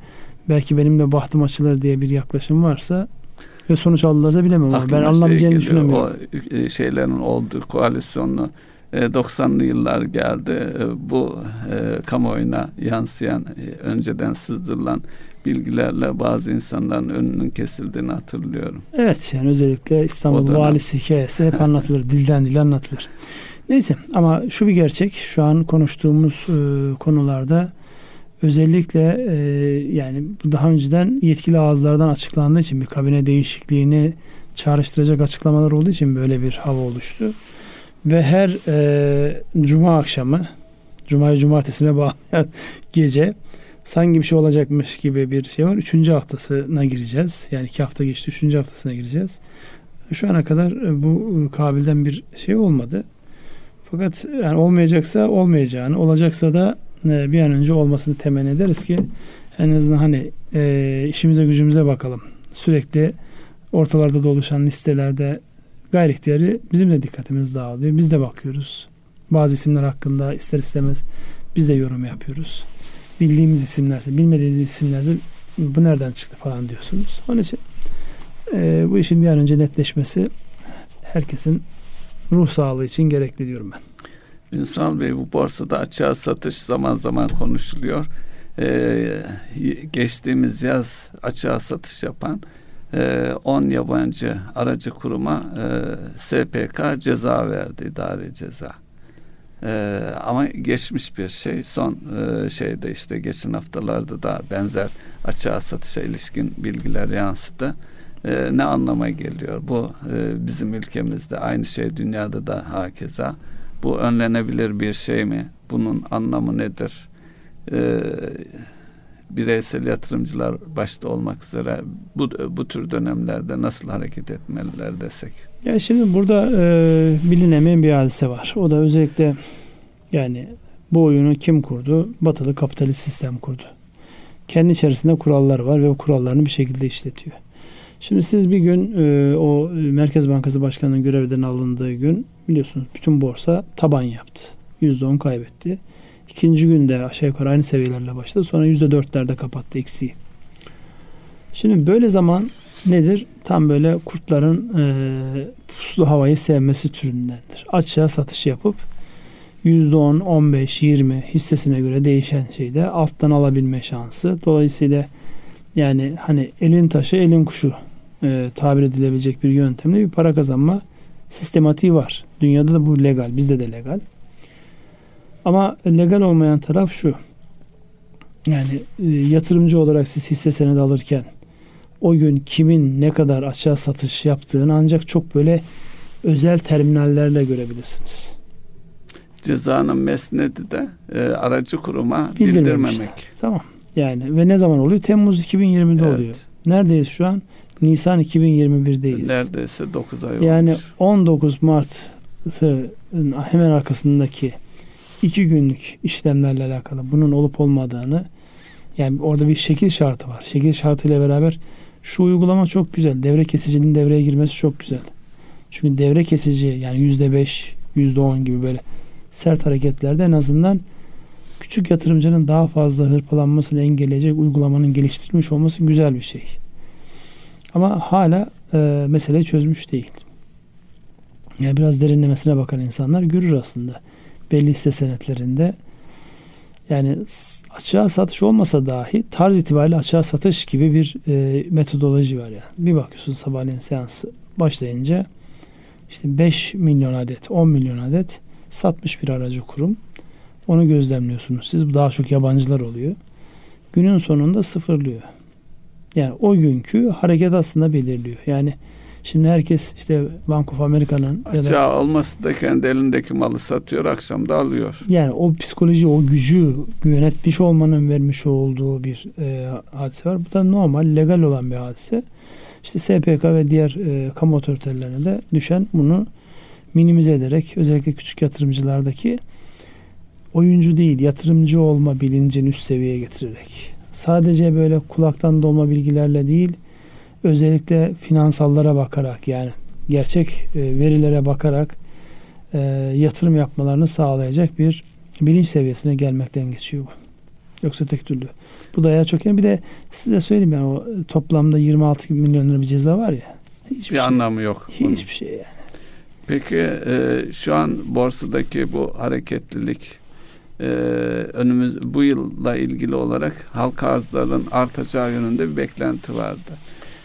belki benim de bahtım açılır diye bir yaklaşım varsa ve sonuç alırlarsa bilemem ama ben anlamayacağını şey düşünemiyorum. O e, şeylerin olduğu koalisyonlu 90'lı e, yıllar geldi. E, bu e, kamuoyuna yansıyan, önceden sızdırılan bilgilerle bazı insanların önünün kesildiğini hatırlıyorum. Evet yani özellikle İstanbul valisi hikayesi hep anlatılır. dilden dile anlatılır. Neyse ama şu bir gerçek. Şu an konuştuğumuz e, konularda özellikle e, yani daha önceden yetkili ağızlardan açıklandığı için bir kabine değişikliğini çağrıştıracak açıklamalar olduğu için böyle bir hava oluştu. Ve her e, cuma akşamı Cuma'yı cumartesine bağlayan gece sanki bir şey olacakmış gibi bir şey var. Üçüncü haftasına gireceğiz. Yani iki hafta geçti. Üçüncü haftasına gireceğiz. Şu ana kadar e, bu e, kabilden bir şey olmadı. Fakat yani olmayacaksa olmayacağını, olacaksa da e, bir an önce olmasını temenni ederiz ki en azından hani e, işimize gücümüze bakalım. Sürekli ortalarda doluşan listelerde gayri ihtiyari bizim de dikkatimiz dağılıyor. Biz de bakıyoruz. Bazı isimler hakkında ister istemez biz de yorum yapıyoruz. Bildiğimiz isimlerse, bilmediğimiz isimlerse bu nereden çıktı falan diyorsunuz. Onun için e, bu işin bir an önce netleşmesi herkesin ruh sağlığı için gerekli diyorum ben. Ünsal Bey bu borsada açığa satış zaman zaman konuşuluyor. Ee, geçtiğimiz yaz açığa satış yapan 10 e, yabancı aracı kuruma e, SPK ceza verdi, idari ceza. E, ama geçmiş bir şey. Son e, şeyde işte geçen haftalarda da benzer açığa satışa ilişkin bilgiler yansıdı. E, ne anlama geliyor? Bu e, bizim ülkemizde aynı şey dünyada da hakeza. Bu önlenebilir bir şey mi? Bunun anlamı nedir? E, bireysel yatırımcılar başta olmak üzere bu, bu tür dönemlerde nasıl hareket etmeliler desek? Ya şimdi burada e, bilinemeyen bir hadise var. O da özellikle yani bu oyunu kim kurdu? Batılı kapitalist sistem kurdu. Kendi içerisinde kurallar var ve o kurallarını bir şekilde işletiyor. Şimdi siz bir gün e, o Merkez Bankası Başkanı'nın görevden alındığı gün biliyorsunuz bütün borsa taban yaptı. %10 kaybetti. İkinci günde aşağı yukarı aynı seviyelerle başladı. Sonra %4'lerde kapattı eksiği. Şimdi böyle zaman nedir? Tam böyle kurtların e, puslu havayı sevmesi türündendir. Açığa satış yapıp %10, 15, 20 hissesine göre değişen şeyde alttan alabilme şansı. Dolayısıyla yani hani elin taşı elin kuşu e, tabir edilebilecek bir yöntemle bir para kazanma sistematiği var. Dünyada da bu legal, bizde de legal. Ama legal olmayan taraf şu. Yani e, yatırımcı olarak siz hisse senedi alırken o gün kimin ne kadar açığa satış yaptığını ancak çok böyle özel terminallerle görebilirsiniz. Cezanın mesnedi de e, aracı kuruma bildirmemek. Tamam. Yani ve ne zaman oluyor? Temmuz 2020'de evet. oluyor. Neredeyiz şu an? Nisan 2021'deyiz. Neredeyse 9 ay yani olmuş. 19 Mart hemen arkasındaki iki günlük işlemlerle alakalı bunun olup olmadığını yani orada bir şekil şartı var. Şekil şartıyla beraber şu uygulama çok güzel. Devre kesicinin devreye girmesi çok güzel. Çünkü devre kesici yani yüzde beş, yüzde on gibi böyle sert hareketlerde en azından küçük yatırımcının daha fazla hırpalanmasını engelleyecek uygulamanın geliştirilmiş olması güzel bir şey. Ama hala e, meseleyi çözmüş değil. Yani biraz derinlemesine bakan insanlar görür aslında. Belli hisse senetlerinde yani açığa satış olmasa dahi tarz itibariyle açığa satış gibi bir e, metodoloji var yani. Bir bakıyorsun sabahleyin seansı başlayınca işte 5 milyon adet, 10 milyon adet satmış bir aracı kurum. Onu gözlemliyorsunuz. Siz daha çok yabancılar oluyor. Günün sonunda sıfırlıyor. Yani o günkü hareket aslında belirliyor. Yani Şimdi herkes işte Bank of America'nın ya da olması da kendi elindeki malı satıyor, akşam da alıyor. Yani o psikoloji, o gücü yönetmiş olmanın vermiş olduğu bir e, hadise var. Bu da normal, legal olan bir hadise. İşte SPK ve diğer e, kamu otoritelerine de düşen bunu minimize ederek özellikle küçük yatırımcılardaki oyuncu değil yatırımcı olma bilincini üst seviyeye getirerek sadece böyle kulaktan dolma bilgilerle değil özellikle finansallara bakarak yani gerçek e, verilere bakarak e, yatırım yapmalarını sağlayacak bir bilinç seviyesine gelmekten geçiyor bu. Yoksa tek türlü. Bu da ya çok yani bir de size söyleyeyim yani o toplamda 26 milyon lira bir ceza var ya. Hiçbir bir şey, anlamı yok. Hiçbir bunun. şey yani. Peki e, şu an borsadaki bu hareketlilik e, önümüz bu yılla ilgili olarak halka arzların artacağı yönünde bir beklenti vardı.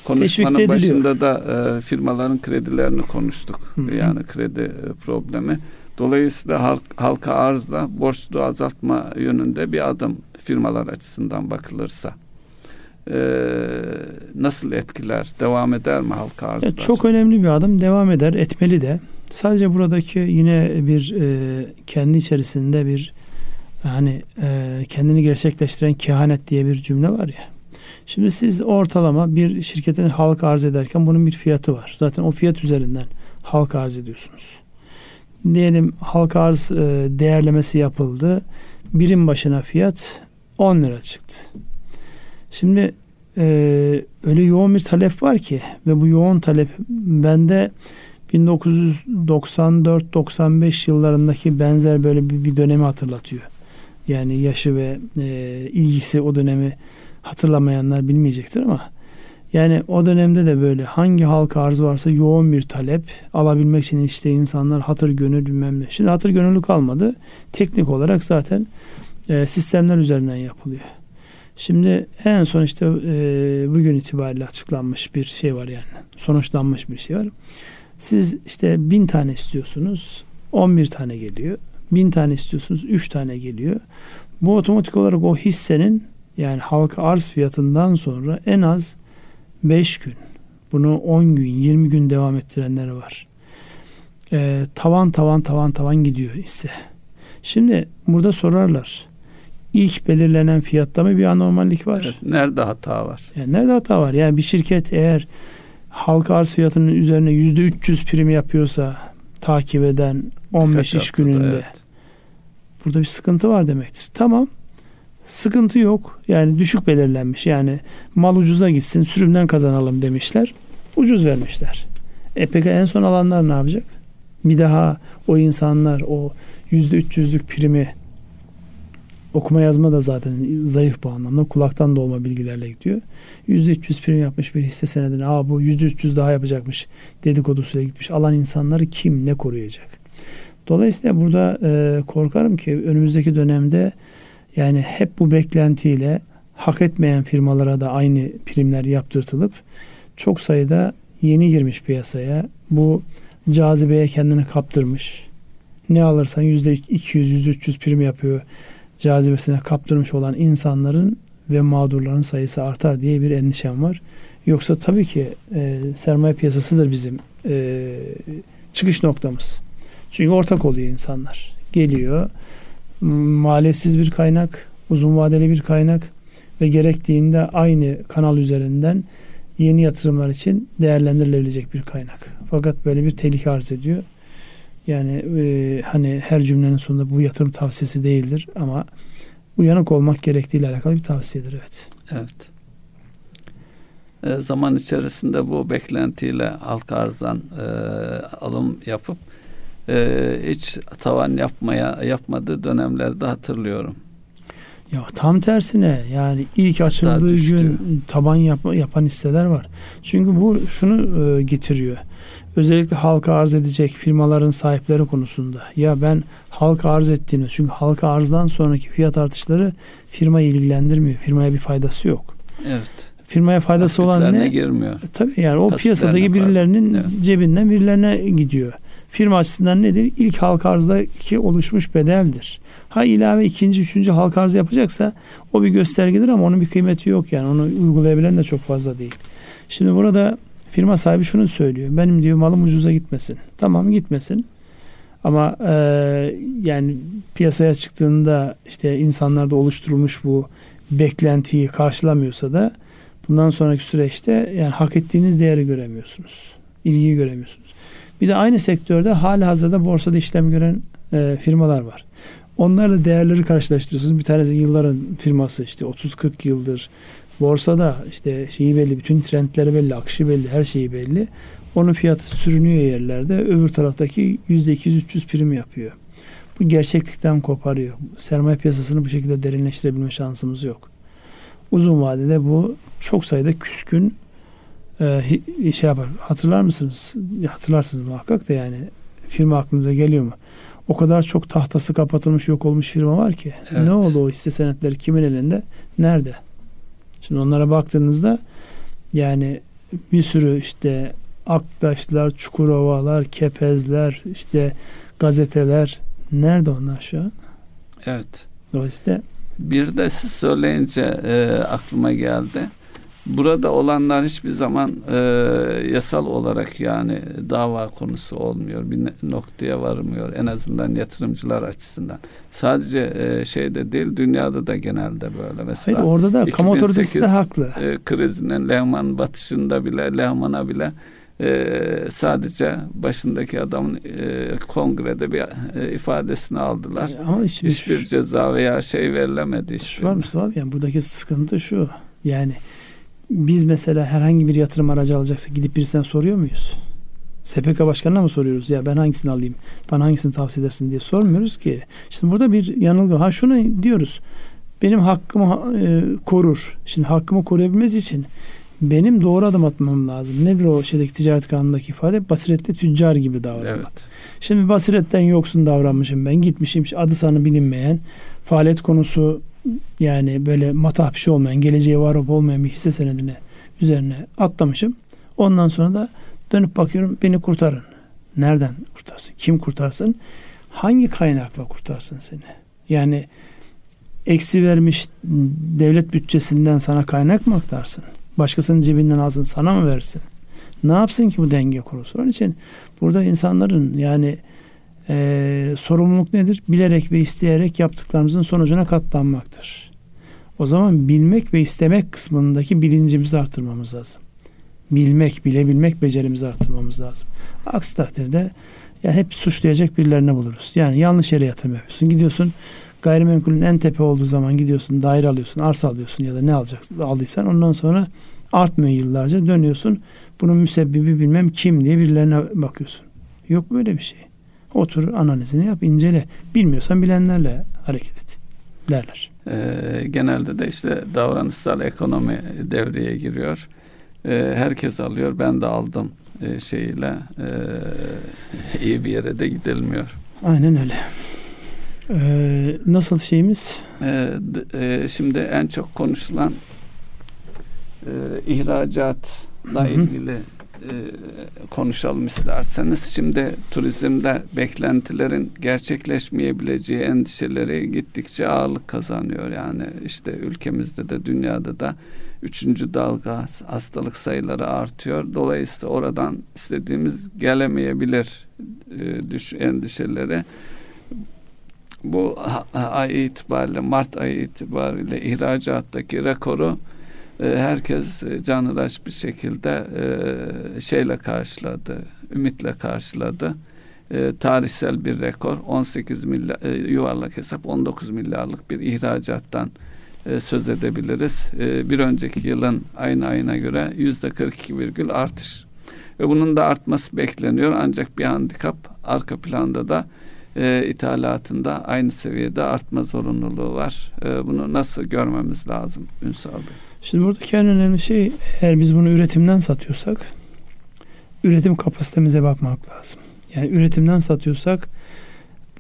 Konuşmanın başında da e, firmaların kredilerini konuştuk. Hı-hı. Yani kredi e, problemi. Dolayısıyla halk, halka arzda borçlu azaltma yönünde bir adım firmalar açısından bakılırsa e, nasıl etkiler? Devam eder mi halka arzda? Evet, çok önemli bir adım. Devam eder. Etmeli de. Sadece buradaki yine bir e, kendi içerisinde bir hani e, kendini gerçekleştiren kehanet diye bir cümle var ya. Şimdi siz ortalama bir şirketin halka arz ederken bunun bir fiyatı var. Zaten o fiyat üzerinden halka arz ediyorsunuz. Diyelim halka arz e, değerlemesi yapıldı. Birim başına fiyat 10 lira çıktı. Şimdi e, öyle yoğun bir talep var ki ve bu yoğun talep bende 1994-95 yıllarındaki benzer böyle bir, bir dönemi hatırlatıyor. Yani yaşı ve e, ilgisi o dönemi hatırlamayanlar bilmeyecektir ama yani o dönemde de böyle hangi halka arz varsa yoğun bir talep alabilmek için işte insanlar hatır gönül bilmem ne. Şimdi hatır gönüllü kalmadı. Teknik olarak zaten e, sistemler üzerinden yapılıyor. Şimdi en son işte e, bugün itibariyle açıklanmış bir şey var yani. Sonuçlanmış bir şey var. Siz işte bin tane istiyorsunuz. 11 tane geliyor. Bin tane istiyorsunuz. 3 tane geliyor. Bu otomatik olarak o hissenin yani halka arz fiyatından sonra en az 5 gün bunu 10 gün 20 gün devam ettirenler var. Ee, tavan tavan tavan tavan gidiyor ise. Şimdi burada sorarlar. İlk belirlenen fiyatta mı bir anormallik var? Evet, nerede hata var? Yani nerede hata var? Yani bir şirket eğer halka arz fiyatının üzerine yüzde 300 prim yapıyorsa takip eden 15 Birkaç iş gününde evet. burada bir sıkıntı var demektir. Tamam Sıkıntı yok. Yani düşük belirlenmiş. Yani mal ucuza gitsin sürümden kazanalım demişler. Ucuz vermişler. E peki en son alanlar ne yapacak? Bir daha o insanlar o yüzde üç yüzlük primi okuma yazma da zaten zayıf bu anlamda. Kulaktan dolma bilgilerle gidiyor. Yüzde üç yüz prim yapmış bir hisse senedine. Aa bu yüzde üç yüz daha yapacakmış. Dedikodusuyla gitmiş. Alan insanları kim ne koruyacak? Dolayısıyla burada e, korkarım ki önümüzdeki dönemde yani hep bu beklentiyle hak etmeyen firmalara da aynı primler yaptırtılıp çok sayıda yeni girmiş piyasaya. Bu cazibeye kendini kaptırmış. Ne alırsan yüzde 200, yüzde 300 prim yapıyor. Cazibesine kaptırmış olan insanların ve mağdurların sayısı artar diye bir endişem var. Yoksa tabii ki e, sermaye piyasasıdır bizim e, çıkış noktamız. Çünkü ortak oluyor insanlar. Geliyor, maliyetsiz bir kaynak, uzun vadeli bir kaynak ve gerektiğinde aynı kanal üzerinden yeni yatırımlar için değerlendirilebilecek bir kaynak. Fakat böyle bir tehlike arz ediyor. Yani e, hani her cümlenin sonunda bu yatırım tavsiyesi değildir ama uyanık olmak gerektiğiyle alakalı bir tavsiyedir evet. Evet. E, zaman içerisinde bu beklentiyle halka arzdan e, alım yapıp e, hiç tavan yapmaya yapmadığı dönemlerde hatırlıyorum. Ya tam tersine yani ilk açıldığı gün taban yap, yapan hisseler var. Çünkü bu şunu e, getiriyor. Özellikle halka arz edecek firmaların sahipleri konusunda. Ya ben halka arz ettiğini çünkü halka arzdan sonraki fiyat artışları firmayı ilgilendirmiyor. Firmaya bir faydası yok. Evet. Firmaya faydası olan ne? girmiyor. E, tabii yani o piyasadaki birilerinin evet. cebinden birilerine gidiyor. Firma açısından nedir? İlk halka arzdaki oluşmuş bedeldir. Ha ilave ikinci, üçüncü halka arz yapacaksa o bir göstergedir ama onun bir kıymeti yok yani. Onu uygulayabilen de çok fazla değil. Şimdi burada firma sahibi şunu söylüyor. Benim diyor malım ucuza gitmesin. Tamam gitmesin. Ama e, yani piyasaya çıktığında işte insanlarda oluşturulmuş bu beklentiyi karşılamıyorsa da bundan sonraki süreçte yani hak ettiğiniz değeri göremiyorsunuz. İlgiyi göremiyorsunuz. Bir de aynı sektörde hali hazırda borsada işlem gören e, firmalar var. Onlarla değerleri karşılaştırıyorsunuz. Bir tanesi yılların firması işte 30-40 yıldır borsada işte şeyi belli, bütün trendleri belli, akışı belli, her şeyi belli. Onun fiyatı sürünüyor yerlerde. Öbür taraftaki %200-300 prim yapıyor. Bu gerçeklikten koparıyor. Sermaye piyasasını bu şekilde derinleştirebilme şansımız yok. Uzun vadede bu çok sayıda küskün e, şey yapar. Hatırlar mısınız? Hatırlarsınız muhakkak da yani firma aklınıza geliyor mu? O kadar çok tahtası kapatılmış yok olmuş firma var ki. Evet. Ne oldu o hisse senetleri kimin elinde? Nerede? Şimdi onlara baktığınızda yani bir sürü işte Aktaşlar, Çukurovalar, Kepezler, işte gazeteler nerede onlar şu an? Evet. Dolayısıyla bir de siz söyleyince e, aklıma geldi. Burada olanlar hiçbir zaman e, yasal olarak yani dava konusu olmuyor. Bir noktaya varmıyor. En azından yatırımcılar açısından. Sadece e, şeyde değil dünyada da genelde böyle. Mesela Hayır, orada da kamu otoritesi de haklı. E, krizinin Lehman batışında bile Lehman'a bile e, sadece başındaki adamın e, kongrede bir e, ifadesini aldılar. Ama hiçbir, hiçbir ceza veya şey verilemedi. Şu var Mustafa abi yani buradaki sıkıntı şu. Yani biz mesela herhangi bir yatırım aracı alacaksa gidip birisine soruyor muyuz? SPK başkanına mı soruyoruz ya ben hangisini alayım bana hangisini tavsiye edersin diye sormuyoruz ki. Şimdi burada bir yanılgı ha şunu diyoruz benim hakkımı e, korur. Şimdi hakkımı koruyabilmesi için benim doğru adım atmam lazım. Nedir o şeydeki ticaret kanunundaki ifade? Basiretli tüccar gibi davranmak. Evet. Şimdi basiretten yoksun davranmışım ben. Gitmişim adı sanı bilinmeyen faaliyet konusu yani böyle matah bir şey olmayan, geleceği var olmayan bir hisse senedine üzerine atlamışım. Ondan sonra da dönüp bakıyorum beni kurtarın. Nereden kurtarsın? Kim kurtarsın? Hangi kaynakla kurtarsın seni? Yani eksi vermiş devlet bütçesinden sana kaynak mı aktarsın? Başkasının cebinden alsın sana mı versin? Ne yapsın ki bu denge kurusu? Onun için burada insanların yani e, sorumluluk nedir? Bilerek ve isteyerek yaptıklarımızın sonucuna katlanmaktır. O zaman bilmek ve istemek kısmındaki bilincimizi artırmamız lazım. Bilmek, bilebilmek becerimizi artırmamız lazım. Aksi takdirde yani hep suçlayacak birilerine buluruz. Yani yanlış yere yatırım yapıyorsun. Gidiyorsun gayrimenkulün en tepe olduğu zaman gidiyorsun daire alıyorsun, arsa alıyorsun ya da ne alacaksın aldıysan ondan sonra artmıyor yıllarca dönüyorsun. Bunun müsebbibi bilmem kim diye birilerine bakıyorsun. Yok böyle bir şey. Otur analizini yap, incele. Bilmiyorsan bilenlerle hareket et derler. Ee, genelde de işte davranışsal ekonomi devreye giriyor. Ee, herkes alıyor, ben de aldım e, şeyiyle e, iyi bir yere de gidilmiyor. Aynen öyle. Ee, nasıl şeyimiz? Ee, e, şimdi en çok konuşulan e, ihracat Hı-hı. ilgili konuşalım isterseniz. Şimdi turizmde beklentilerin gerçekleşmeyebileceği endişeleri gittikçe ağırlık kazanıyor. Yani işte ülkemizde de dünyada da üçüncü dalga hastalık sayıları artıyor. Dolayısıyla oradan istediğimiz gelemeyebilir e, düş endişeleri. Bu ay itibariyle Mart ayı itibariyle ihracattaki rekoru e, herkes e, canhıraş bir şekilde e, şeyle karşıladı, ümitle karşıladı. tarihsel bir rekor 18 milyar yuvarlak hesap 19 milyarlık bir ihracattan söz edebiliriz. bir önceki yılın aynı ayına göre yüzde 42 virgül artış. Ve bunun da artması bekleniyor ancak bir handikap arka planda da e, ithalatında aynı seviyede artma zorunluluğu var. E, bunu nasıl görmemiz lazım Ünsal Bey? Şimdi buradaki en önemli şey eğer biz bunu üretimden satıyorsak üretim kapasitemize bakmak lazım. Yani üretimden satıyorsak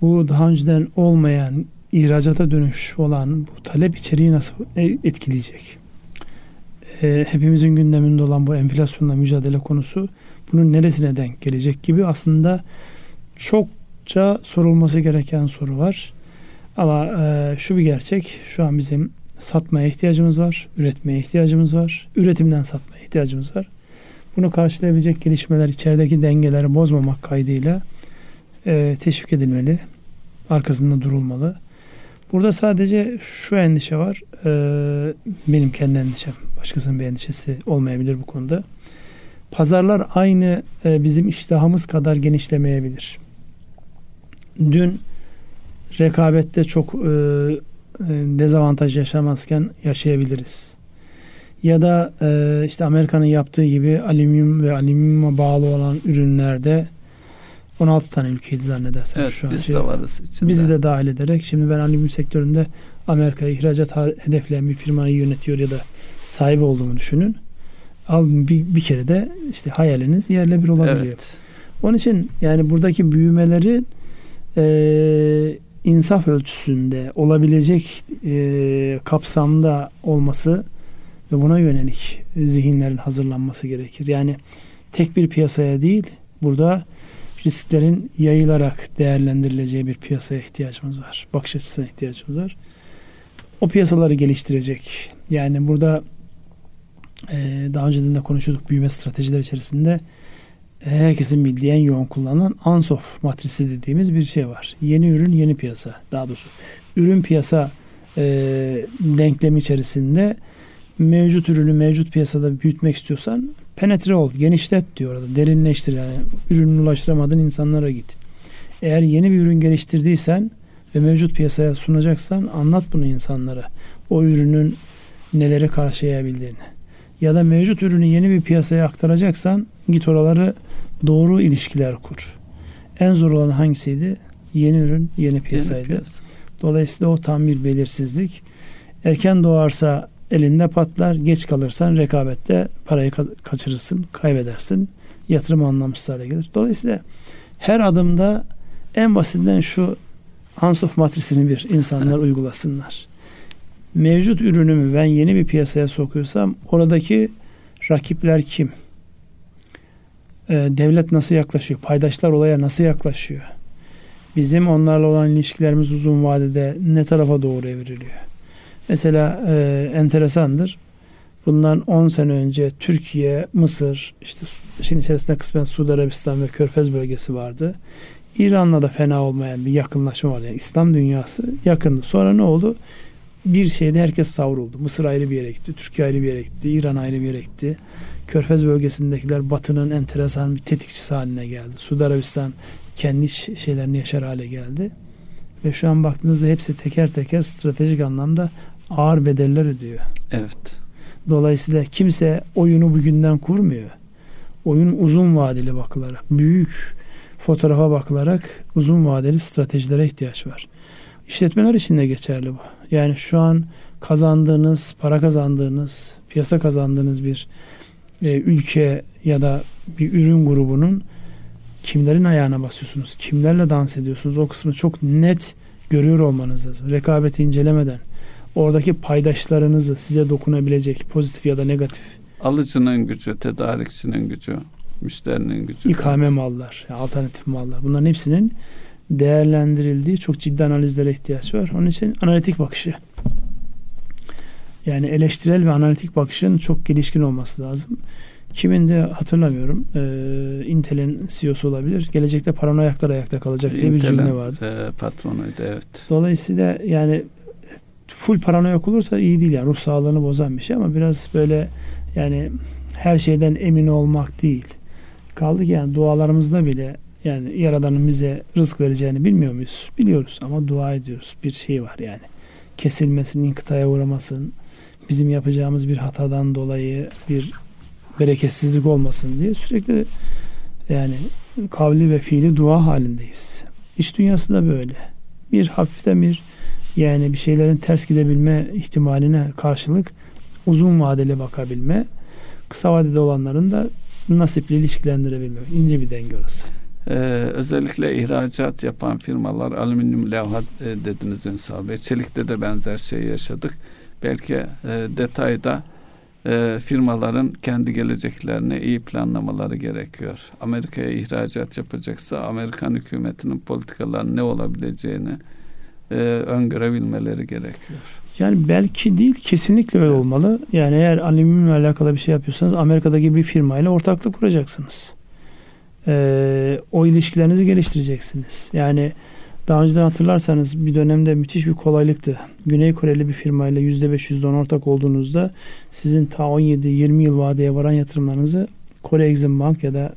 bu daha önceden olmayan ihracata dönüş olan bu talep içeriği nasıl e, etkileyecek? E, hepimizin gündeminde olan bu enflasyonla mücadele konusu bunun neresine denk gelecek gibi aslında çokça sorulması gereken soru var. Ama e, şu bir gerçek, şu an bizim satmaya ihtiyacımız var, üretmeye ihtiyacımız var, üretimden satmaya ihtiyacımız var. Bunu karşılayabilecek gelişmeler içerideki dengeleri bozmamak kaydıyla e, teşvik edilmeli, arkasında durulmalı. Burada sadece şu endişe var, e, benim kendi endişem, başkasının bir endişesi olmayabilir bu konuda. Pazarlar aynı e, bizim iştahımız kadar genişlemeyebilir. Dün rekabette çok e, dezavantaj yaşamazken yaşayabiliriz. Ya da e, işte Amerika'nın yaptığı gibi alüminyum ve alüminyuma bağlı olan ürünlerde 16 tane ülkeydi zannedersem evet, şu an. Biz şey, de varız içinde. Bizi de dahil ederek şimdi ben alüminyum sektöründe Amerika'ya ihracat hedefleyen bir firmayı yönetiyor ya da sahibi olduğumu düşünün. Al bir, bir kere de işte hayaliniz yerle bir olabiliyor. Evet. Onun için yani buradaki büyümeleri e, insaf ölçüsünde olabilecek e, kapsamda olması ve buna yönelik zihinlerin hazırlanması gerekir. Yani tek bir piyasaya değil burada risklerin yayılarak değerlendirileceği bir piyasaya ihtiyacımız var. Bakış açısına ihtiyacımız var. O piyasaları geliştirecek. Yani burada e, daha önceden de konuşuyorduk büyüme stratejiler içerisinde herkesin bildiği en yoğun kullanılan Ansoff matrisi dediğimiz bir şey var. Yeni ürün, yeni piyasa. Daha doğrusu ürün piyasa e, denklemi içerisinde mevcut ürünü mevcut piyasada büyütmek istiyorsan penetre ol, genişlet diyor orada. Derinleştir yani. Ürünü ulaştıramadığın insanlara git. Eğer yeni bir ürün geliştirdiysen ve mevcut piyasaya sunacaksan anlat bunu insanlara. O ürünün neleri karşılayabildiğini. Ya da mevcut ürünü yeni bir piyasaya aktaracaksan git oraları doğru ilişkiler kur. En zor olan hangisiydi? Yeni ürün, yeni piyasaydı. Yeni piyasa. Dolayısıyla o tam bir belirsizlik. Erken doğarsa elinde patlar, geç kalırsan rekabette parayı kaçırırsın, kaybedersin. Yatırım anlamsız hale gelir. Dolayısıyla her adımda en basitinden şu Hansof matrisini bir insanlar uygulasınlar. Mevcut ürünümü ben yeni bir piyasaya sokuyorsam oradaki rakipler kim? E, devlet nasıl yaklaşıyor? Paydaşlar olaya nasıl yaklaşıyor? Bizim onlarla olan ilişkilerimiz uzun vadede ne tarafa doğru evriliyor? Mesela e, enteresandır. Bundan 10 sene önce Türkiye, Mısır, işte işin içerisinde kısmen Suudi Arabistan ve Körfez bölgesi vardı. İran'la da fena olmayan bir yakınlaşma vardı. Yani İslam dünyası yakındı. Sonra ne oldu? Bir şeyde herkes savruldu. Mısır ayrı bir yere gitti, Türkiye ayrı bir yere gitti, İran ayrı bir yere gitti. Körfez bölgesindekiler Batı'nın enteresan bir tetikçisi haline geldi. Suudi Arabistan kendi şeylerini yaşar hale geldi. Ve şu an baktığınızda hepsi teker teker stratejik anlamda ağır bedeller ödüyor. Evet. Dolayısıyla kimse oyunu bugünden kurmuyor. Oyun uzun vadeli bakılarak, büyük fotoğrafa bakılarak uzun vadeli stratejilere ihtiyaç var. İşletmeler için de geçerli bu. Yani şu an kazandığınız, para kazandığınız, piyasa kazandığınız bir e, ülke ya da bir ürün grubunun kimlerin ayağına basıyorsunuz, kimlerle dans ediyorsunuz o kısmı çok net görüyor olmanız lazım. Rekabeti incelemeden oradaki paydaşlarınızı size dokunabilecek pozitif ya da negatif Alıcının gücü, tedarikçinin gücü, müşterinin gücü. İkame mallar, alternatif mallar. Bunların hepsinin değerlendirildiği çok ciddi analizlere ihtiyaç var. Onun için analitik bakışı. Yani eleştirel ve analitik bakışın çok gelişkin olması lazım. Kimin de hatırlamıyorum. E, Intel'in CEO'su olabilir. Gelecekte paranoyaklar ayakta kalacak diye bir cümle vardı. E, patronuydu evet. Dolayısıyla yani full paranoyak olursa iyi değil yani ruh sağlığını bozan bir şey ama biraz böyle yani her şeyden emin olmak değil. Kaldı ki yani dualarımızda bile yani Yaradan'ın bize rızk vereceğini bilmiyor muyuz? Biliyoruz ama dua ediyoruz. Bir şey var yani. Kesilmesin, inkıtaya uğramasın. Bizim yapacağımız bir hatadan dolayı bir bereketsizlik olmasın diye sürekli yani kavli ve fiili dua halindeyiz. İş dünyası da böyle. Bir hafiften bir yani bir şeylerin ters gidebilme ihtimaline karşılık uzun vadeli bakabilme, kısa vadede olanların da nasipli ilişkilendirebilme. ince bir denge orası. Ee, özellikle ihracat yapan firmalar alüminyum levha e, dediniz Ünsal Bey. Çelikte de benzer şey yaşadık. Belki e, detayda e, firmaların kendi geleceklerini iyi planlamaları gerekiyor. Amerika'ya ihracat yapacaksa Amerikan hükümetinin politikalarının ne olabileceğini e, öngörebilmeleri gerekiyor. Yani belki değil kesinlikle öyle olmalı. Yani eğer alüminyumla alakalı bir şey yapıyorsanız Amerika'daki bir firmayla ortaklık kuracaksınız. Ee, o ilişkilerinizi geliştireceksiniz. Yani daha önceden hatırlarsanız bir dönemde müthiş bir kolaylıktı. Güney Koreli bir firmayla %5 %10 ortak olduğunuzda sizin ta 17-20 yıl vadeye varan yatırımlarınızı Kore Exim Bank ya da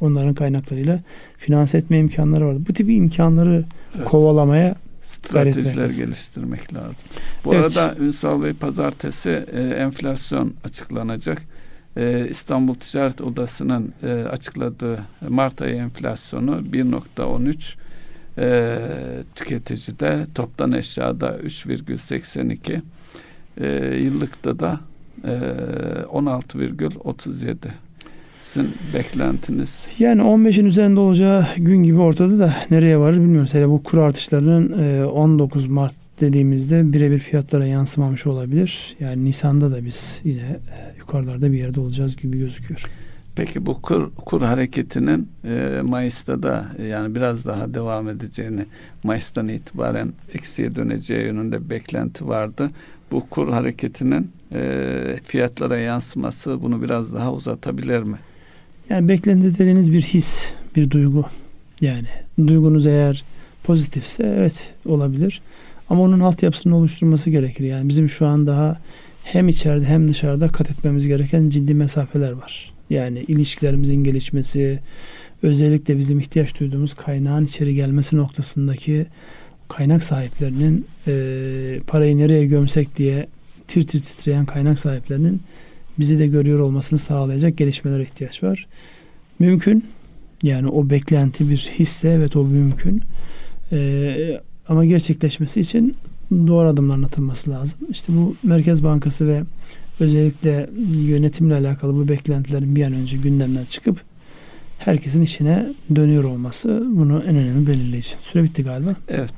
onların kaynaklarıyla finanse etme imkanları vardı. Bu tip imkanları evet. kovalamaya stratejiler geliştirmek lazım. Bu evet. arada Ünsal Bey pazartesi e, enflasyon açıklanacak. E, İstanbul Ticaret Odası'nın e, açıkladığı Mart ayı enflasyonu 1.13 e, tüketicide toptan eşyada 3,82 e, yıllıkta da e, 16,37 sizin beklentiniz? Yani 15'in üzerinde olacağı gün gibi ortada da nereye varır bilmiyorum. Mesela bu kur artışlarının 19 Mart dediğimizde birebir fiyatlara yansımamış olabilir. Yani Nisan'da da biz yine yukarılarda bir yerde olacağız gibi gözüküyor. Peki bu kur, kur hareketinin e, Mayıs'ta da e, yani biraz daha devam edeceğini Mayıs'tan itibaren eksiye döneceği yönünde beklenti vardı. Bu kur hareketinin e, fiyatlara yansıması bunu biraz daha uzatabilir mi? Yani beklenti dediğiniz bir his, bir duygu. Yani duygunuz eğer pozitifse evet olabilir. Ama onun altyapısını oluşturması gerekir. Yani bizim şu an daha hem içeride hem dışarıda kat etmemiz gereken ciddi mesafeler var. Yani ilişkilerimizin gelişmesi, özellikle bizim ihtiyaç duyduğumuz kaynağın içeri gelmesi noktasındaki kaynak sahiplerinin e, parayı nereye gömsek diye tir tir titreyen kaynak sahiplerinin bizi de görüyor olmasını sağlayacak gelişmelere ihtiyaç var. Mümkün. Yani o beklenti bir hisse evet o mümkün. Ee, ama gerçekleşmesi için doğru adımların atılması lazım. İşte bu Merkez Bankası ve özellikle yönetimle alakalı bu beklentilerin bir an önce gündemden çıkıp herkesin işine dönüyor olması bunu en önemli belirleyici. Süre bitti galiba. Evet.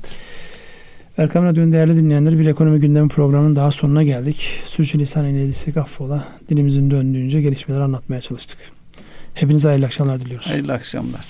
Erkam Radyo'nun değerli dinleyenleri bir ekonomi gündemi programının daha sonuna geldik. Sürçülisan eylediysek affola. Dilimizin döndüğünce gelişmeleri anlatmaya çalıştık. Hepinize hayırlı akşamlar diliyoruz. Hayırlı akşamlar.